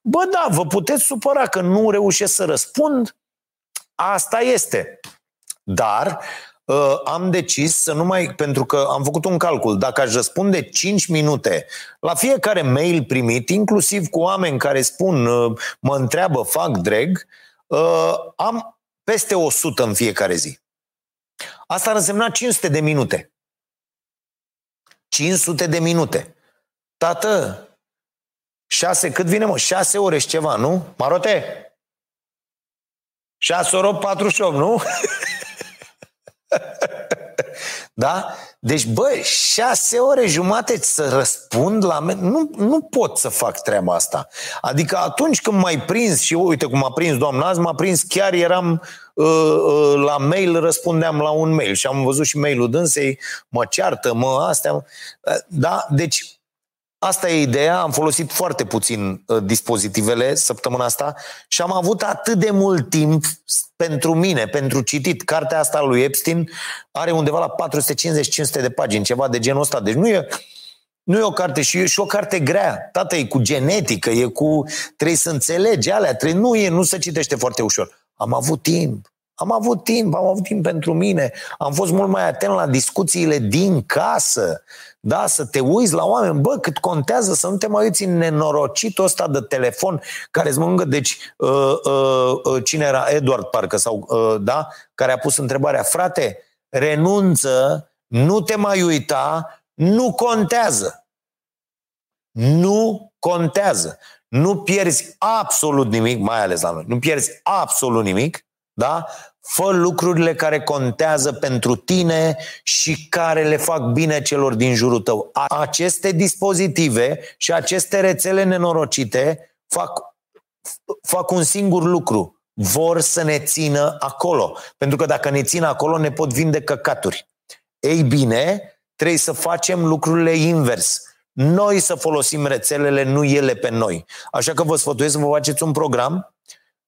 Bă, da, vă puteți supăra că nu reușesc să răspund. Asta este. Dar uh, am decis să nu mai... Pentru că am făcut un calcul. Dacă aș răspunde 5 minute la fiecare mail primit, inclusiv cu oameni care spun, uh, mă întreabă, fac drag, uh, am peste 100 în fiecare zi. Asta ar însemna 500 de minute. 500 de minute. Tată, 6, cât vine mă? 6 ore și ceva, nu? Marote? 6 ore 48, nu? da? Deci, bă, șase ore jumate să răspund la... Me- nu, nu pot să fac treaba asta. Adică atunci când m-ai prins și uite cum m-a prins doamna azi, m-a prins chiar eram uh, uh, la mail, răspundeam la un mail și am văzut și mailul dânsei, mă ceartă, mă astea. Uh, da? Deci Asta e ideea, am folosit foarte puțin uh, dispozitivele săptămâna asta și am avut atât de mult timp pentru mine, pentru citit. Cartea asta lui Epstein are undeva la 450-500 de pagini, ceva de genul ăsta. Deci nu e, nu e o carte și e și o carte grea. Tată, e cu genetică, e cu... Trebuie să înțelegi alea, trebuie, nu, e, nu se citește foarte ușor. Am avut timp. Am avut timp, am avut timp pentru mine. Am fost mult mai atent la discuțiile din casă. Da, să te uiți la oameni. Bă, cât contează să nu te mai uiți în nenorocitul ăsta de telefon care îți mângă. Deci, uh, uh, uh, cine era? Edward, parcă, sau, uh, da? Care a pus întrebarea, frate, renunță, nu te mai uita, nu contează. Nu contează. Nu pierzi absolut nimic, mai ales la noi. Nu pierzi absolut nimic, da? Fă lucrurile care contează pentru tine și care le fac bine celor din jurul tău. Aceste dispozitive și aceste rețele nenorocite fac, fac un singur lucru. Vor să ne țină acolo. Pentru că dacă ne țin acolo, ne pot vinde căcaturi. Ei bine, trebuie să facem lucrurile invers. Noi să folosim rețelele, nu ele pe noi. Așa că vă sfătuiesc să vă faceți un program,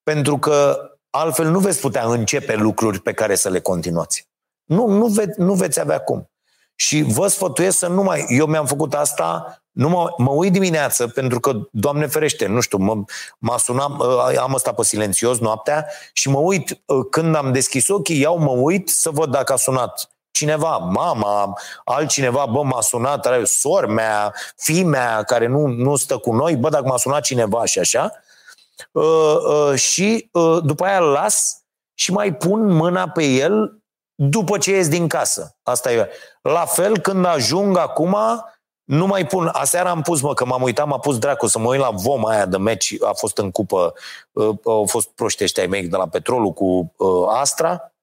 pentru că altfel nu veți putea începe lucruri pe care să le continuați. Nu, nu, ve- nu veți avea cum. Și vă sfătuiesc să nu mai... Eu mi-am făcut asta, nu mă, mă uit dimineață, pentru că, Doamne ferește, nu știu, mă, m-a sunat, am ăsta pe silențios noaptea și mă uit, când am deschis ochii, iau, mă uit să văd dacă a sunat cineva, mama, altcineva, bă, m-a sunat, are sor mea, fi mea, care nu, nu stă cu noi, bă, dacă m-a sunat cineva și așa, uh, uh, și uh, după aia îl las și mai pun mâna pe el după ce ies din casă. Asta e. La fel, când ajung acum, nu mai pun. Aseară am pus, mă, că m-am uitat, m-a pus dracu să mă uit la voma aia de meci. A fost în cupă, uh, au fost proști ăștia mei de la petrolul cu uh, Astra.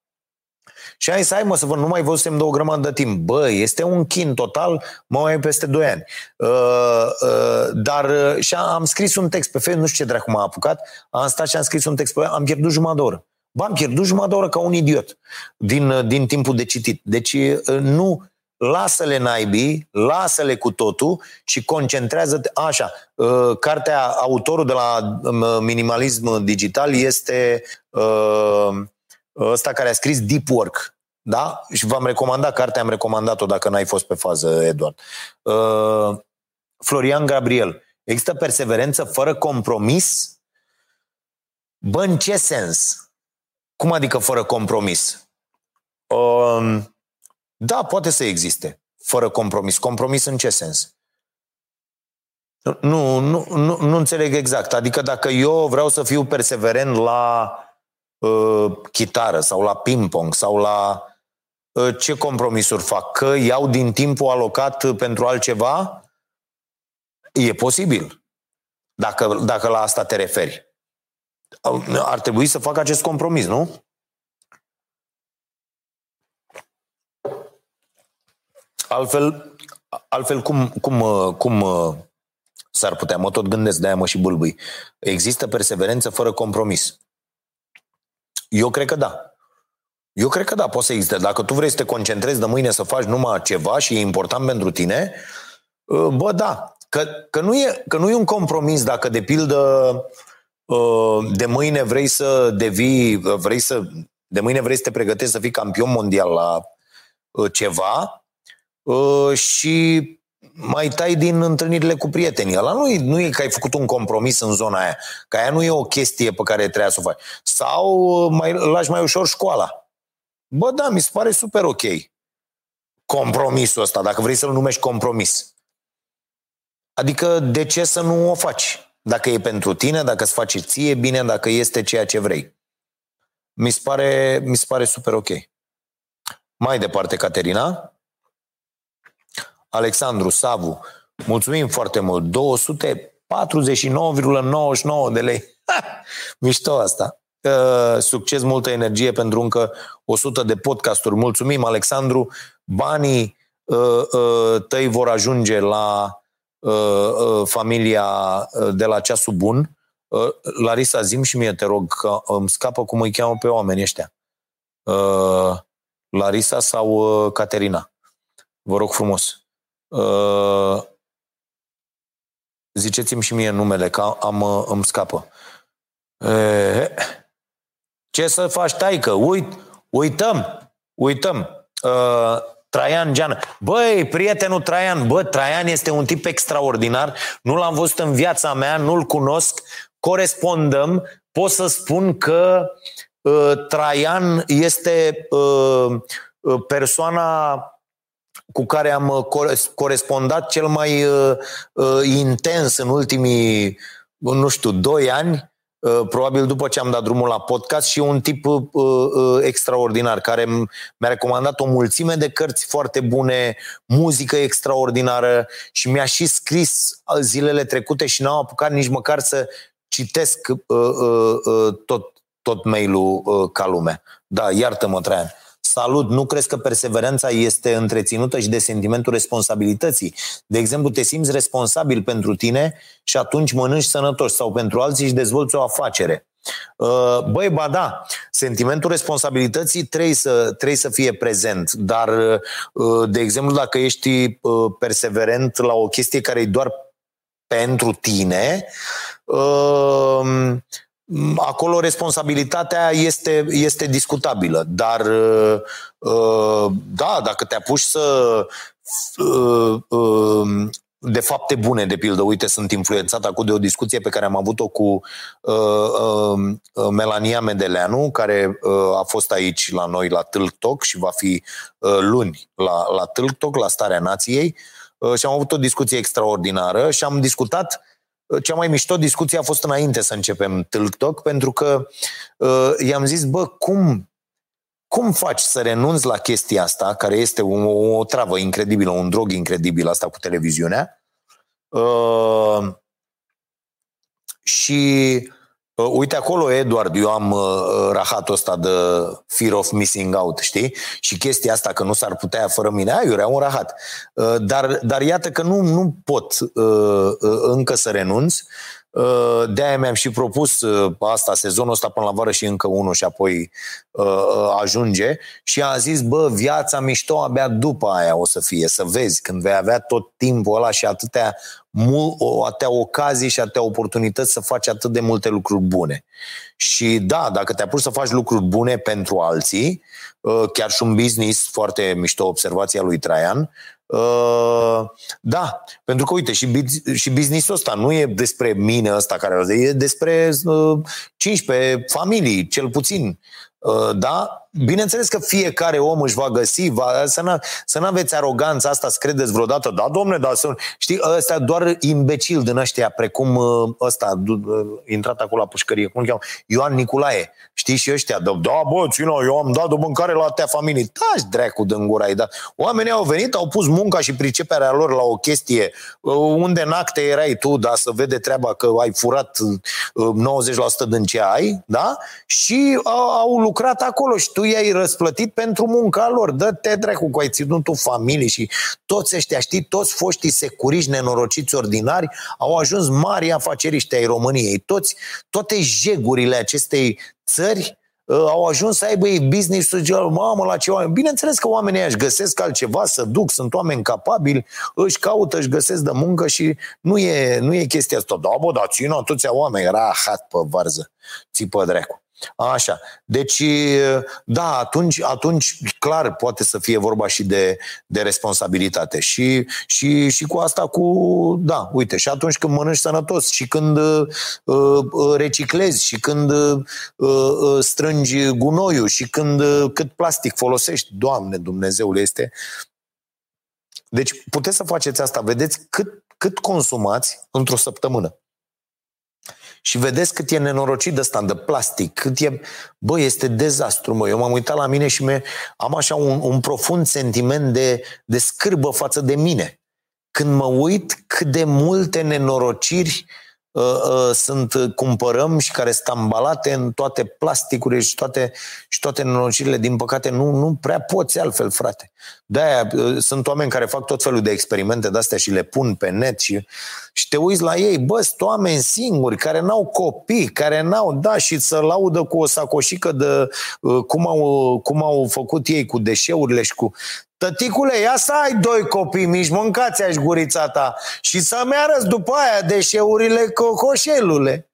Și ai să ai, mă, să văd, nu mai văzusem de o grămadă de timp. Bă, este un chin total, mă mai peste 2 ani. Uh, uh, dar uh, și am scris un text pe Facebook, nu știu ce dracu m-a apucat, am stat și am scris un text pe am pierdut jumătate de oră. Bă, am pierdut jumătate de oră ca un idiot din, uh, din timpul de citit. Deci uh, nu, lasă-le naibii, lasă-le cu totul și concentrează-te. Așa, uh, cartea, autorul de la minimalism digital este ăsta care a scris Deep Work. Da? Și v-am recomandat cartea, am recomandat-o dacă n-ai fost pe fază, Eduard. Uh, Florian Gabriel. Există perseverență fără compromis? Bă, în ce sens? Cum adică fără compromis? Uh, da, poate să existe. Fără compromis. Compromis în ce sens? Nu, nu, nu, nu înțeleg exact. Adică dacă eu vreau să fiu perseverent la uh, chitară sau la ping-pong sau la uh, ce compromisuri fac? Că iau din timpul alocat pentru altceva? E posibil. Dacă, dacă la asta te referi. Ar trebui să fac acest compromis, nu? Altfel, altfel cum, cum, cum s-ar putea? Mă tot gândesc, de-aia mă și bâlbâi. Există perseverență fără compromis. Eu cred că da. Eu cred că da, poate să existe. Dacă tu vrei să te concentrezi de mâine să faci numai ceva și e important pentru tine, ă, bă, da. Că, că, nu, e, că nu e un compromis dacă, de pildă, ă, de mâine vrei să devii, vrei să, de mâine vrei să te pregătești să fii campion mondial la ă, ceva și mai tai din întâlnirile cu prietenii. Ăla nu e, nu e că ai făcut un compromis în zona aia, că aia nu e o chestie pe care trebuia să o faci. Sau uh, mai, lași mai ușor școala. Bă, da, mi se pare super ok. Compromisul ăsta, dacă vrei să-l numești compromis. Adică de ce să nu o faci? Dacă e pentru tine, dacă îți face ție bine, dacă este ceea ce vrei. Mi se pare, mi se pare super ok. Mai departe, Caterina. Alexandru Savu, mulțumim foarte mult, 249,99 de lei. Mișto asta. Uh, succes, multă energie pentru încă 100 de podcasturi. Mulțumim, Alexandru. Banii uh, uh, tăi vor ajunge la uh, uh, familia uh, de la ceasul bun. Uh, Larisa, zim și mie, te rog, că îmi scapă cum îi cheamă pe oamenii ăștia. Uh, Larisa sau uh, Caterina? Vă rog frumos. Uh, ziceți-mi și mie numele, că am, uh, îmi scapă. Uh, ce să faci, taică? Uit, uităm, uităm. Uh, Traian Geană. Băi, prietenul Traian, bă, Traian este un tip extraordinar, nu l-am văzut în viața mea, nu-l cunosc, corespondăm, pot să spun că uh, Traian este uh, uh persoana cu care am uh, corespondat cel mai uh, uh, intens în ultimii, nu știu, doi ani, uh, probabil după ce am dat drumul la podcast și un tip uh, uh, extraordinar care mi-a recomandat o mulțime de cărți foarte bune, muzică extraordinară și mi-a și scris zilele trecute și n-am apucat nici măcar să citesc tot, tot mail-ul ca lumea. Da, iartă-mă, Traian. Salut, nu crezi că perseverența este întreținută și de sentimentul responsabilității? De exemplu, te simți responsabil pentru tine și atunci mănânci sănătos sau pentru alții și dezvolți o afacere. Uh, băi, ba da, sentimentul responsabilității trebuie să, trebuie să fie prezent, dar, uh, de exemplu, dacă ești uh, perseverent la o chestie care e doar pentru tine, Mm, acolo responsabilitatea este, este discutabilă, dar uh, uh, da, dacă te apuci să uh, de fapte bune, de pildă, uite, sunt influențat acum de o discuție pe care am avut-o cu Melania Medeleanu, care a fost aici la noi la Tâlc Talk și va fi luni la, la Tâlc Talk, la Starea Nației și am avut o discuție extraordinară și am discutat cea mai mișto discuție a fost înainte să începem TikTok, pentru că uh, i-am zis, bă, cum, cum faci să renunți la chestia asta, care este o, o travă incredibilă, un drog incredibil asta cu televiziunea, uh, și Uh, uite acolo, Eduard, eu am uh, rahatul ăsta de fear of missing out, știi? Și chestia asta că nu s-ar putea fără mine, aiurea, un rahat. Uh, dar, dar iată că nu, nu pot uh, uh, încă să renunț. Uh, de-aia mi-am și propus asta, sezonul ăsta până la vară și încă unul și apoi ajunge. Și a zis, bă, viața mișto abia după aia o să fie, să vezi, când vei avea tot timpul ăla și atâtea atâtea ocazii și atâtea oportunități să faci atât de multe lucruri bune. Și da, dacă te apuci să faci lucruri bune pentru alții, uh, chiar și un business, foarte mișto observația lui Traian, uh, da, pentru că uite, și, și businessul ăsta nu e despre mine ăsta care e despre 15 uh, familii, cel puțin. Da? Bineînțeles că fiecare om își va găsi, va, să, n- să nu aveți aroganța asta, să credeți vreodată, da, domne, da, sunt, știi, ăsta doar imbecil din ăștia, precum uh, ăsta, uh, intrat acolo la pușcărie, cum cheamă, Ioan Niculae, știi, și ăștia, da, da bă, țină, eu am dat de mâncare la atea familii, da, dracu din gura da. Oamenii au venit, au pus munca și priceperea lor la o chestie, uh, unde în acte erai tu, da, să vede treaba că ai furat 90% din ce ai, da, și au, au lucrat acolo și tu i-ai răsplătit pentru munca lor. Dă-te dracu cu ai ținut tu familii și toți ăștia, știi, toți foștii securiști nenorociți ordinari au ajuns mari afaceriști ai României. Toți, toate jegurile acestei țări uh, au ajuns să aibă ei business să zică, mamă, la ce oameni. Bineînțeles că oamenii își găsesc altceva să duc, sunt oameni capabili, își caută, își găsesc de muncă și nu e, nu e chestia asta. Da, bă, da, țină atâția oameni, rahat pe varză, țipă dracu. Așa. Deci, da, atunci, atunci clar poate să fie vorba și de, de responsabilitate. Și, și, și cu asta, cu, da, uite, și atunci când mănânci sănătos și când uh, uh reciclezi și când uh, uh, strângi gunoiul și când uh, cât plastic folosești, Doamne, Dumnezeule, este... Deci puteți să faceți asta, vedeți cât, cât consumați într-o săptămână și vedeți cât e nenorocit de ăsta, de plastic, cât e... Bă, este dezastru, mă. Eu m-am uitat la mine și am așa un, un profund sentiment de, de scârbă față de mine. Când mă uit cât de multe nenorociri uh, Uh, uh, sunt, uh, cumpărăm și care sunt ambalate în toate plasticurile și toate, și toate nenorocirile, din păcate, nu, nu prea poți altfel, frate. De-aia sunt oameni care fac tot felul de experimente de-astea și le pun pe net și, și te uiți la ei, bă, sunt oameni singuri care n-au copii, care n-au, da, și să laudă cu o sacoșică de cum au, cum au făcut ei cu deșeurile și cu... Tăticule, ia să ai doi copii mici, mâncați aș gurița ta și să-mi arăți după aia deșeurile cocoșelule.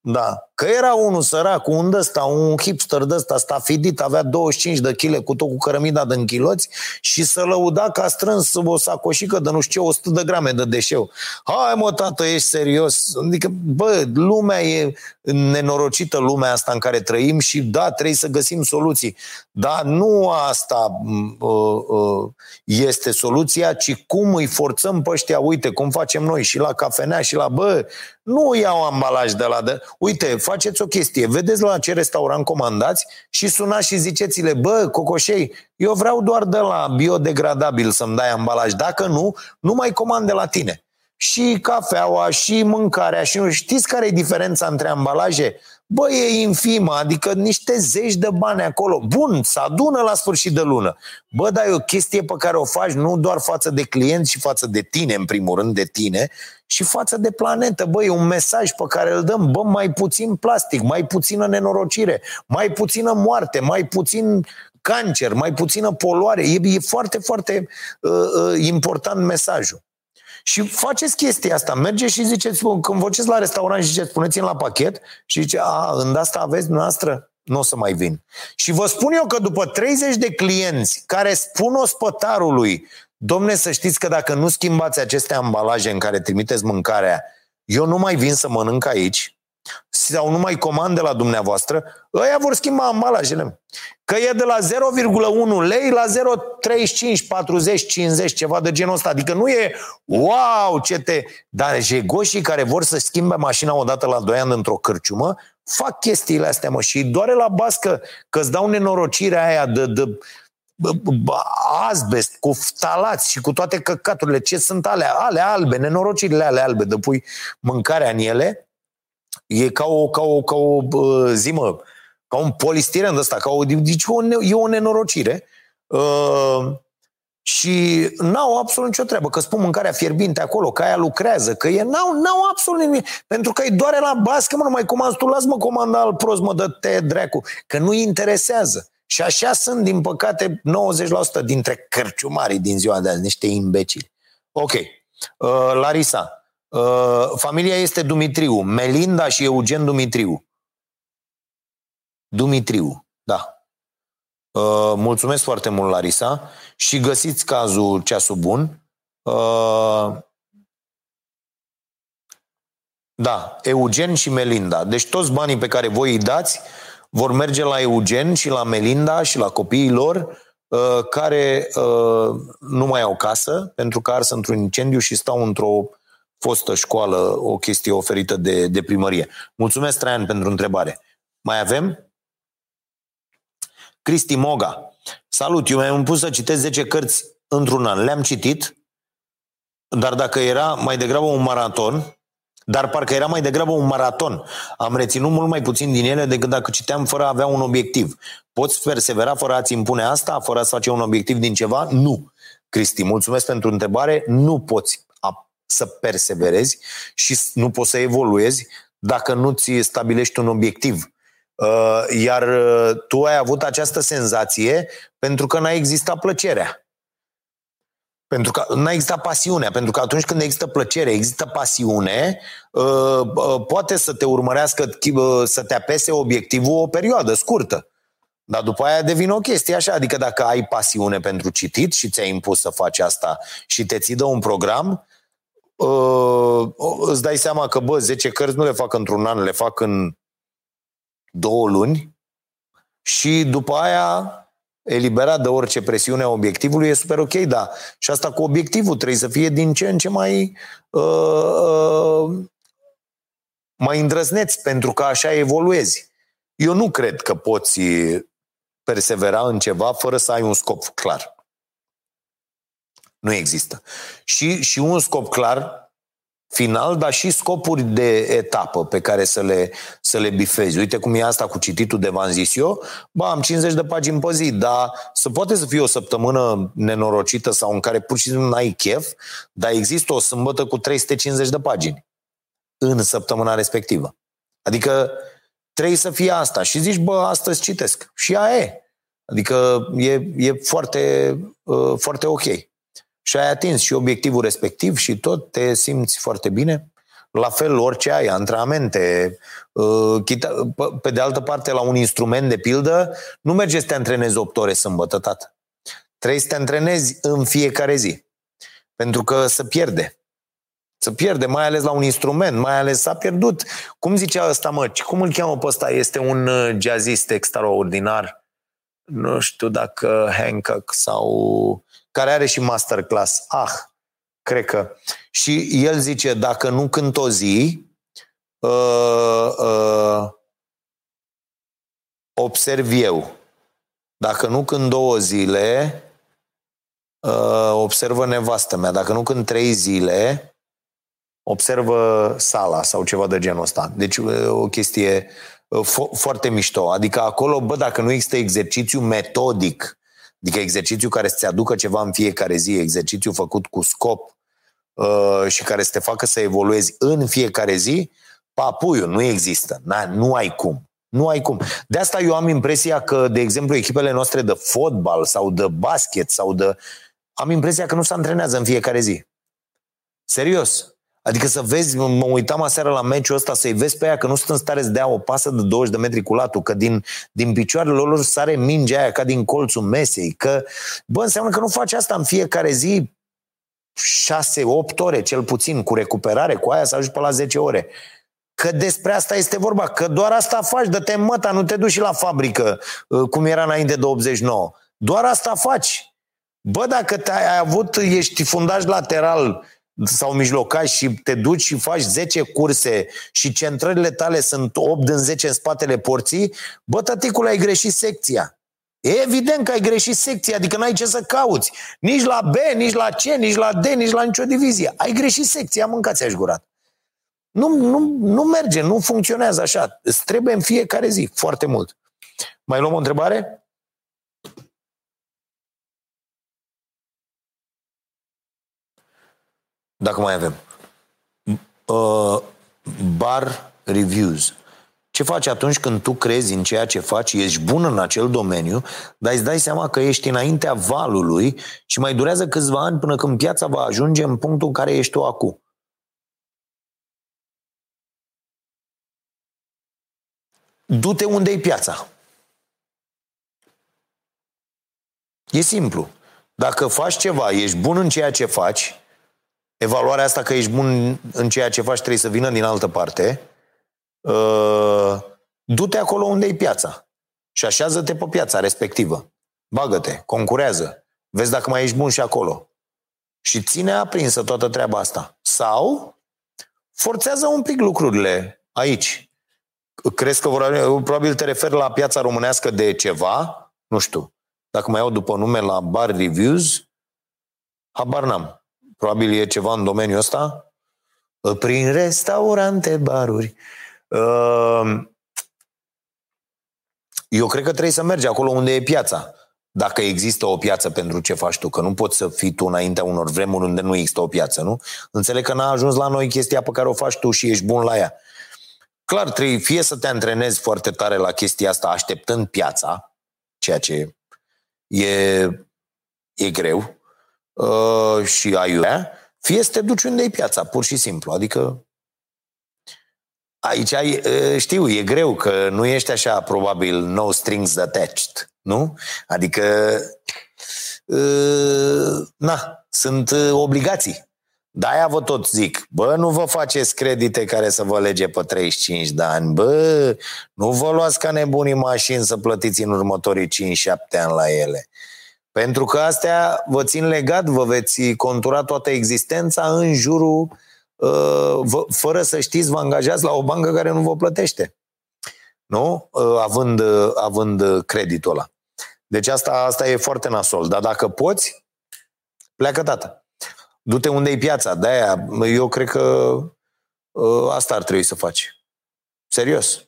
Da. Că era unul sărac, un ăsta, un hipster de ăsta stafidit, avea 25 de kg cu tot cu cărămida de închiloți și să lăuda că a strâns o sacoșică de nu știu ce, 100 de grame de deșeu. Hai mă, tată, ești serios? Adică, bă, lumea e nenorocită, lumea asta în care trăim și da, trebuie să găsim soluții. Dar nu asta uh, uh, este soluția, ci cum îi forțăm pe ăștia, uite, cum facem noi și la cafenea și la, bă, nu iau ambalaj de la de... Uite, faceți o chestie, vedeți la ce restaurant comandați și sunați și ziceți-le, bă, cocoșei, eu vreau doar de la biodegradabil să-mi dai ambalaj, dacă nu, nu mai comand de la tine. Și cafeaua, și mâncarea, și nu știți care e diferența între ambalaje? Bă, e infimă, adică niște zeci de bani acolo. Bun, să adună la sfârșit de lună. Bă, dar e o chestie pe care o faci nu doar față de clienți și față de tine, în primul rând, de tine, și față de planetă. Bă, e un mesaj pe care îl dăm. Bă, mai puțin plastic, mai puțină nenorocire, mai puțină moarte, mai puțin cancer, mai puțină poluare. E, e foarte, foarte uh, uh, important mesajul. Și faceți chestia asta, mergeți și ziceți, când vă la restaurant și ziceți, puneți-mi la pachet și zice, a, în asta aveți noastră? Nu o să mai vin. Și vă spun eu că după 30 de clienți care spun ospătarului, domne, să știți că dacă nu schimbați aceste ambalaje în care trimiteți mâncarea, eu nu mai vin să mănânc aici, sau nu mai comand de la dumneavoastră, ăia vor schimba ambalajele. Că e de la 0,1 lei la 0,35, 40, 50, ceva de genul ăsta. Adică nu e wow, ce te... Dar jegoșii care vor să schimbe mașina odată la 2 ani într-o cârciumă, fac chestiile astea, mă, și doare la bască că îți dau nenorocirea aia de, de azbest, cu ftalați și cu toate căcaturile, ce sunt alea, ale albe, nenorocirile ale albe, de pui mâncarea în ele, E ca o, ca o, ca o zimă, ca un polistiren de ăsta, ca o, deci o, e o nenorocire. Uh, și n-au absolut nicio treabă, că spun mâncarea fierbinte acolo, că aia lucrează, că e, n-au, n-au absolut nimic, pentru că îi doare la bască, mă, nu mai comand tu, las-mă comanda al prost, mă, dă te dracu, că nu-i interesează. Și așa sunt, din păcate, 90% dintre cărciumarii din ziua de azi, niște imbecili. Ok. Uh, Larisa, Uh, familia este Dumitriu, Melinda și Eugen Dumitriu. Dumitriu, da. Uh, mulțumesc foarte mult, Larisa. Și găsiți cazul ceasul bun. Uh, da, Eugen și Melinda. Deci toți banii pe care voi îi dați vor merge la Eugen și la Melinda și la copiii lor uh, care uh, nu mai au casă pentru că ars într-un incendiu și stau într-o fostă școală, o chestie oferită de, de primărie. Mulțumesc, Traian, pentru întrebare. Mai avem? Cristi Moga. Salut, eu mi-am pus să citesc 10 cărți într-un an. Le-am citit, dar dacă era mai degrabă un maraton, dar parcă era mai degrabă un maraton. Am reținut mult mai puțin din ele decât dacă citeam fără a avea un obiectiv. Poți persevera fără a-ți impune asta, fără să face un obiectiv din ceva? Nu. Cristi, mulțumesc pentru întrebare. Nu poți să perseverezi și nu poți să evoluezi dacă nu ți stabilești un obiectiv. Uh, iar uh, tu ai avut această senzație pentru că n-a existat plăcerea. Pentru că n-a existat pasiunea, pentru că atunci când există plăcere, există pasiune, uh, poate să te urmărească, să te apese obiectivul o perioadă scurtă. Dar după aia devine o chestie așa, adică dacă ai pasiune pentru citit și ți-ai impus să faci asta și te ții de un program, uh, îți dai seama că, bă, 10 cărți nu le fac într-un an, le fac în două luni și după aia eliberat de orice presiune a obiectivului e super ok, da. Și asta cu obiectivul trebuie să fie din ce în ce mai uh, uh, mai îndrăzneți, pentru că așa evoluezi. Eu nu cred că poți persevera în ceva fără să ai un scop clar. Nu există. Și, și un scop clar final, dar și scopuri de etapă pe care să le, să le bifezi. Uite cum e asta cu cititul de v-am zis eu, ba, am 50 de pagini pe zi, dar să poate să fie o săptămână nenorocită sau în care pur și simplu n-ai chef, dar există o sâmbătă cu 350 de pagini în săptămâna respectivă. Adică trebuie să fie asta. Și zici, bă, astăzi citesc. Și aia e. Adică e, e foarte, uh, foarte ok și ai atins și obiectivul respectiv și tot te simți foarte bine. La fel, orice ai, antrenamente. Uh, pe de altă parte, la un instrument de pildă, nu merge să te antrenezi 8 ore sâmbătă, tată. Trebuie să te antrenezi în fiecare zi. Pentru că se pierde. Se pierde, mai ales la un instrument, mai ales s-a pierdut. Cum zicea ăsta, mă, cum îl cheamă pe ăsta? Este un uh, jazzist extraordinar. Nu știu dacă Hancock sau care are și masterclass. Ah, cred că. Și el zice, dacă nu cânt o zi, uh, uh, observ eu. Dacă nu când două zile, uh, observă nevastă mea. Dacă nu când trei zile, observă sala sau ceva de genul ăsta. Deci uh, o chestie uh, fo- foarte mișto. Adică acolo, bă, dacă nu există exercițiu metodic, adică exercițiu care să-ți aducă ceva în fiecare zi, exercițiu făcut cu scop uh, și care să te facă să evoluezi în fiecare zi, papuiul nu există. Na, nu ai cum. Nu ai cum. De asta eu am impresia că, de exemplu, echipele noastre de fotbal sau de basket sau de... Am impresia că nu se antrenează în fiecare zi. Serios. Adică să vezi, mă uitam aseară la meciul ăsta, să-i vezi pe aia că nu sunt în stare să dea o pasă de 20 de metri cu latul, că din, din picioarele lor sare mingea aia ca din colțul mesei, că, bă, înseamnă că nu faci asta în fiecare zi 6-8 ore, cel puțin, cu recuperare, cu aia să ajungi pe la 10 ore. Că despre asta este vorba, că doar asta faci, dă-te măta, nu te duci și la fabrică, uh, cum era înainte de 89. Doar asta faci. Bă, dacă te-ai avut, ești fundaj lateral sau mijlocaș și te duci și faci 10 curse și centrările tale sunt 8 din 10 în spatele porții, bă, tăticul, ai greșit secția. E evident că ai greșit secția, adică n-ai ce să cauți. Nici la B, nici la C, nici la D, nici la nicio divizie. Ai greșit secția, mâncați-aș gurat. Nu, nu, nu merge, nu funcționează așa. Îți trebuie în fiecare zi, foarte mult. Mai luăm o întrebare? Dacă mai avem. Uh, bar reviews. Ce faci atunci când tu crezi în ceea ce faci, ești bun în acel domeniu, dar îți dai seama că ești înaintea valului și mai durează câțiva ani până când piața va ajunge în punctul în care ești tu acum. Du-te unde e piața. E simplu. Dacă faci ceva, ești bun în ceea ce faci, evaluarea asta că ești bun în ceea ce faci trebuie să vină din altă parte, uh, du-te acolo unde e piața și așează-te pe piața respectivă. Bagă-te, concurează, vezi dacă mai ești bun și acolo. Și ține aprinsă toată treaba asta. Sau forțează un pic lucrurile aici. Crezi că vor, probabil te referi la piața românească de ceva? Nu știu. Dacă mai iau după nume la Bar Reviews, habar n-am. Probabil e ceva în domeniul ăsta. Prin restaurante, baruri. Ehm, eu cred că trebuie să mergi acolo unde e piața. Dacă există o piață pentru ce faci tu, că nu poți să fii tu înaintea unor vremuri unde nu există o piață, nu? Înțeleg că n-a ajuns la noi chestia pe care o faci tu și ești bun la ea. Clar, trebuie fie să te antrenezi foarte tare la chestia asta așteptând piața, ceea ce e, e greu, uh, și aiurea, fie să te duci unde e piața, pur și simplu. Adică aici ai, uh, știu, e greu că nu ești așa, probabil, no strings attached, nu? Adică, uh, na, sunt uh, obligații. De-aia vă tot zic, bă, nu vă faceți credite care să vă lege pe 35 de ani, bă, nu vă luați ca nebunii mașini să plătiți în următorii 5-7 ani la ele. Pentru că astea vă țin legat, vă veți contura toată existența în jurul, uh, vă, fără să știți, vă angajați la o bancă care nu vă plătește. Nu? Uh, având, uh, având creditul ăla. Deci asta, asta e foarte nasol. Dar dacă poți, pleacă tată. Du-te unde e piața. De-aia, eu cred că uh, asta ar trebui să faci. Serios.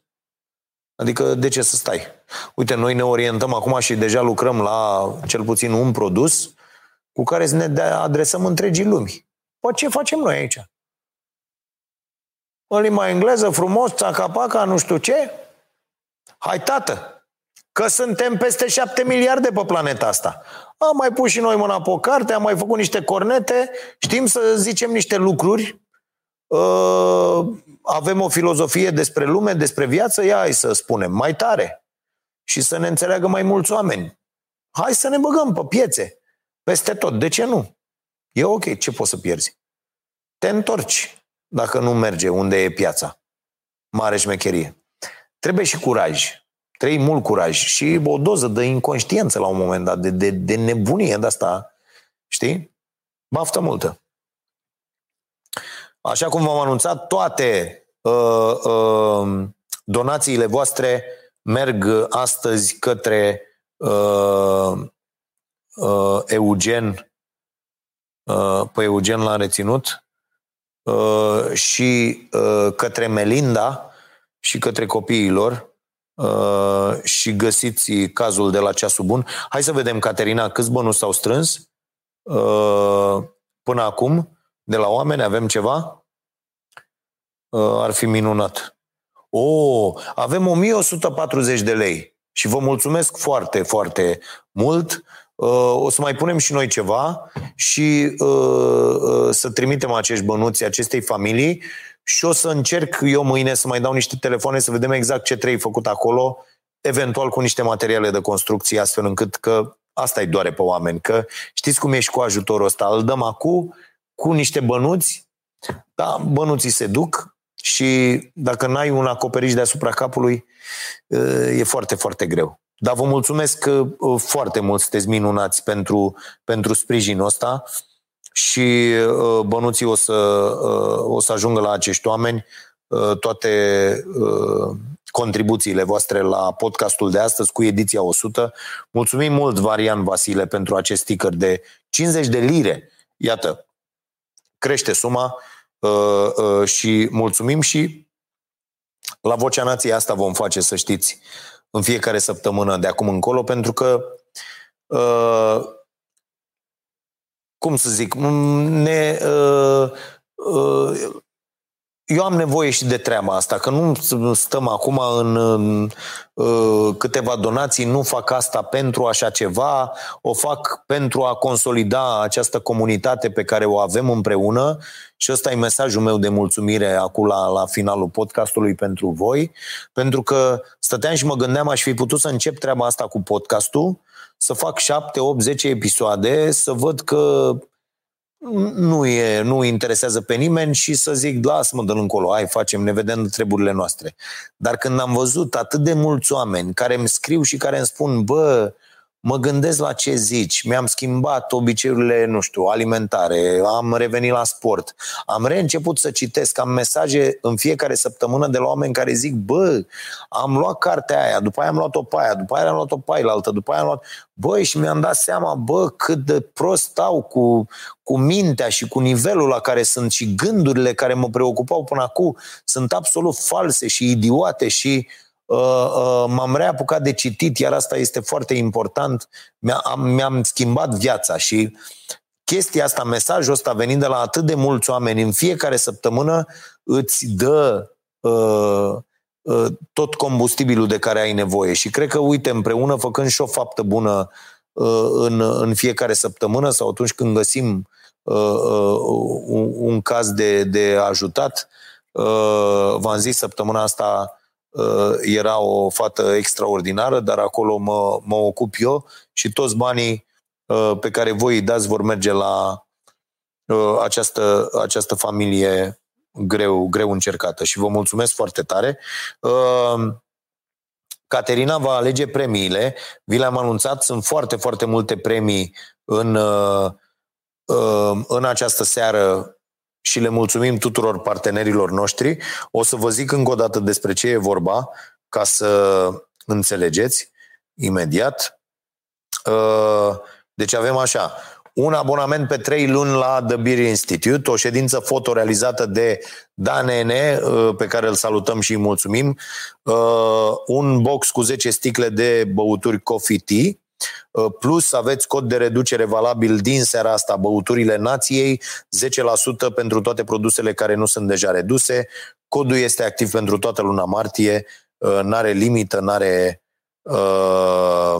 Adică de ce să stai? Uite, noi ne orientăm acum și deja lucrăm la cel puțin un produs cu care să ne adresăm întregii lumi. Păi ce facem noi aici? În limba engleză, frumos, țacapaca, nu știu ce? Hai, tată, că suntem peste șapte miliarde pe planeta asta. Am mai pus și noi mâna pe o carte, am mai făcut niște cornete, știm să zicem niște lucruri, uh, avem o filozofie despre lume, despre viață, ia hai să spunem, mai tare și să ne înțeleagă mai mulți oameni. Hai să ne băgăm pe piețe, peste tot. De ce nu? E ok, ce poți să pierzi? Te întorci dacă nu merge unde e piața. Mare șmecherie. Trebuie și curaj. Trebuie mult curaj și o doză de inconștiență la un moment dat, de, de, de nebunie de asta, știi? Baftă multă. Așa cum v-am anunțat, toate uh, uh, donațiile voastre merg astăzi către uh, uh, Eugen, uh, pe Eugen l-am reținut, uh, și uh, către Melinda și către copiilor uh, și găsiți cazul de la ceasul bun. Hai să vedem, Caterina, câți bănuți s-au strâns uh, până acum de la oameni? Avem ceva? Uh, ar fi minunat. O, oh, avem 1140 de lei și vă mulțumesc foarte, foarte mult. Uh, o să mai punem și noi ceva și uh, uh, să trimitem acești bănuți acestei familii și o să încerc eu mâine să mai dau niște telefoane să vedem exact ce trebuie făcut acolo, eventual cu niște materiale de construcție, astfel încât că asta îi doare pe oameni, că știți cum ești cu ajutorul ăsta, îl dăm acum cu niște bănuți, da, bănuții se duc și dacă n-ai un acoperiș deasupra capului, e foarte, foarte greu. Dar vă mulțumesc uh, foarte mult, sunteți minunați pentru, pentru sprijinul ăsta și uh, bănuții o să, uh, o să ajungă la acești oameni toate contribuțiile voastre la podcastul de astăzi cu ediția 100. Mulțumim mult, Varian Vasile, pentru acest sticker de 50 de lire. Iată, crește suma și mulțumim și la Vocea Nației asta vom face, să știți, în fiecare săptămână de acum încolo, pentru că, uh, cum să zic, ne, uh, uh, eu am nevoie și de treaba asta, că nu stăm acum în, în uh, câteva donații, nu fac asta pentru așa ceva, o fac pentru a consolida această comunitate pe care o avem împreună. Și ăsta e mesajul meu de mulțumire acum la, la finalul podcastului pentru voi, pentru că stăteam și mă gândeam, aș fi putut să încep treaba asta cu podcastul, să fac 7, 8, 10 episoade, să văd că nu, e, nu interesează pe nimeni și să zic, lasă-mă de încolo, hai, facem, ne vedem treburile noastre. Dar când am văzut atât de mulți oameni care îmi scriu și care îmi spun, bă, mă gândesc la ce zici, mi-am schimbat obiceiurile, nu știu, alimentare, am revenit la sport, am reînceput să citesc, am mesaje în fiecare săptămână de la oameni care zic, bă, am luat cartea aia, după aia am luat-o pe aia, după aia am luat-o pe aia altă, după aia am luat... Băi, și mi-am dat seama, bă, cât de prost stau cu, cu mintea și cu nivelul la care sunt și gândurile care mă preocupau până acum sunt absolut false și idiote și Uh, uh, m-am reapucat de citit, iar asta este foarte important, mi-am, mi-am schimbat viața și chestia asta, mesajul ăsta venind de la atât de mulți oameni în fiecare săptămână îți dă uh, uh, tot combustibilul de care ai nevoie. Și cred că, uite, împreună, făcând și o faptă bună uh, în, în fiecare săptămână sau atunci când găsim uh, uh, un, un caz de, de ajutat, uh, v-am zis săptămâna asta Uh, era o fată extraordinară, dar acolo mă, mă ocup eu și toți banii uh, pe care voi îi dați vor merge la uh, această, această familie greu, greu încercată. Și vă mulțumesc foarte tare. Caterina va alege premiile, vi le-am anunțat, sunt foarte, foarte multe premii în, în această seară și le mulțumim tuturor partenerilor noștri. O să vă zic încă o dată despre ce e vorba, ca să înțelegeți imediat. Uh, deci avem așa, un abonament pe trei luni la The Beer Institute, o ședință foto realizată de Dan Ene, uh, pe care îl salutăm și îi mulțumim, uh, un box cu 10 sticle de băuturi coffee tea, Uh, plus aveți cod de reducere valabil din seara asta, băuturile nației, 10% pentru toate produsele care nu sunt deja reduse. Codul este activ pentru toată luna martie, uh, n-are limită, n-are uh,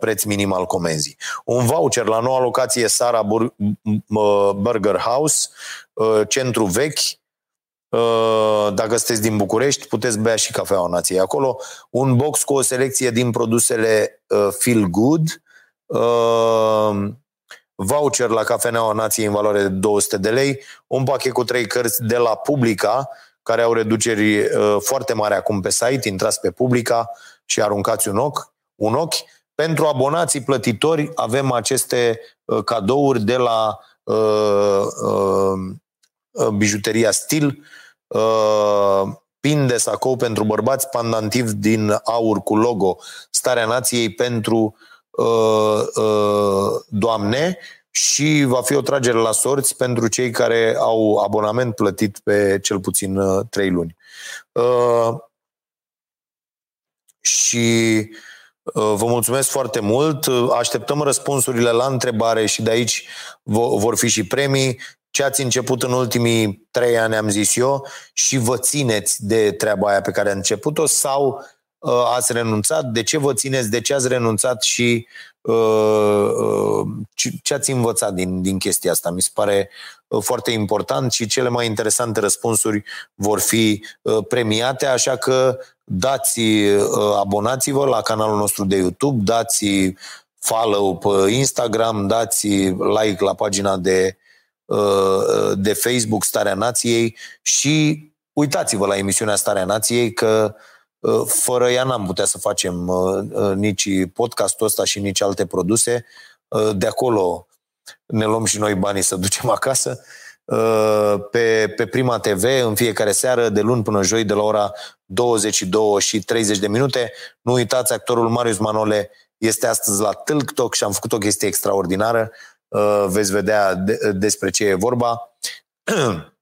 preț minim al comenzii. Un voucher la noua locație Sara Burger House, centru vechi, dacă sunteți din București, puteți bea și cafeaua nației acolo. Un box cu o selecție din produsele Feel Good, uh, voucher la Cafeneaua Nației în valoare de 200 de lei, un pachet cu trei cărți de la Publica, care au reduceri uh, foarte mari acum pe site, intrați pe Publica și aruncați un ochi. Un ochi. Pentru abonații plătitori avem aceste uh, cadouri de la uh, uh, bijuteria Stil, uh, pin de sacou pentru bărbați, pandantiv din aur cu logo Starea Nației pentru uh, uh, doamne și va fi o tragere la sorți pentru cei care au abonament plătit pe cel puțin uh, 3 luni. Uh, și uh, Vă mulțumesc foarte mult. Așteptăm răspunsurile la întrebare și de aici vor fi și premii ce ați început în ultimii trei ani, am zis eu, și vă țineți de treaba aia pe care a început-o sau uh, ați renunțat? De ce vă țineți? De ce ați renunțat și uh, uh, ce ați învățat din, din chestia asta? Mi se pare uh, foarte important și cele mai interesante răspunsuri vor fi uh, premiate, așa că dați, uh, abonați-vă la canalul nostru de YouTube, dați follow pe Instagram, dați like la pagina de Uh, de Facebook Starea Nației și uitați-vă la emisiunea Starea Nației că uh, fără ea n-am putea să facem uh, nici podcastul ăsta și nici alte produse. De acolo ne luăm și noi banii să ducem acasă. Pe, pe Prima TV în fiecare seară, de luni până joi, de la ora 22 și 30 de minute. Nu uitați, actorul Marius Manole este astăzi la Tâlc și am făcut o chestie extraordinară. Uh, veți vedea de, despre ce e vorba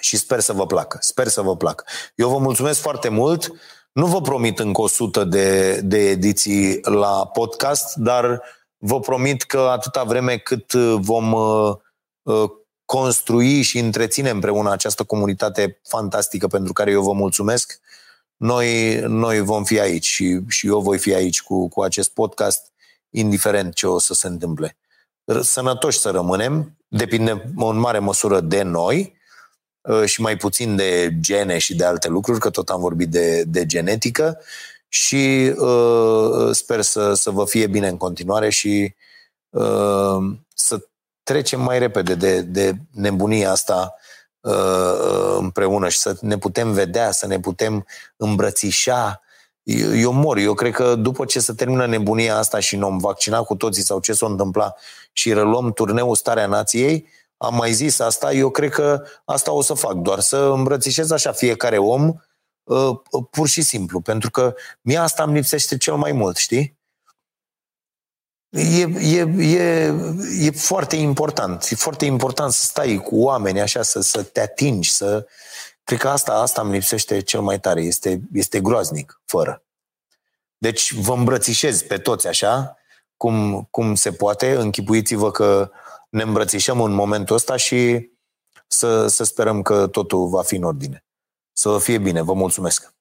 și sper să vă placă. Sper să vă placă. Eu vă mulțumesc foarte mult. Nu vă promit încă 100 de, de ediții la podcast, dar vă promit că atâta vreme cât vom uh, uh, construi și întreține împreună această comunitate fantastică pentru care eu vă mulțumesc, noi, noi vom fi aici și, și eu voi fi aici cu, cu acest podcast, indiferent ce o să se întâmple sănătoși să rămânem, depinde în mare măsură de noi uh, și mai puțin de gene și de alte lucruri, că tot am vorbit de, de genetică și uh, sper să, să vă fie bine în continuare și uh, să trecem mai repede de, de nebunia asta uh, împreună și să ne putem vedea, să ne putem îmbrățișa, eu mor. Eu cred că după ce se termină nebunia asta și ne-om vaccina cu toții sau ce s-a întâmpla și reluăm turneul Starea Nației, am mai zis asta, eu cred că asta o să fac, doar să îmbrățișez așa fiecare om uh, pur și simplu, pentru că mie asta îmi lipsește cel mai mult, știi? E, e, e, e foarte important. E foarte important să stai cu oameni așa, să, să te atingi, să, Cred că asta, asta îmi lipsește cel mai tare. Este, este groaznic, fără. Deci vă îmbrățișez pe toți așa, cum, cum se poate. Închipuiți-vă că ne îmbrățișăm în momentul ăsta și să, să sperăm că totul va fi în ordine. Să fie bine. Vă mulțumesc!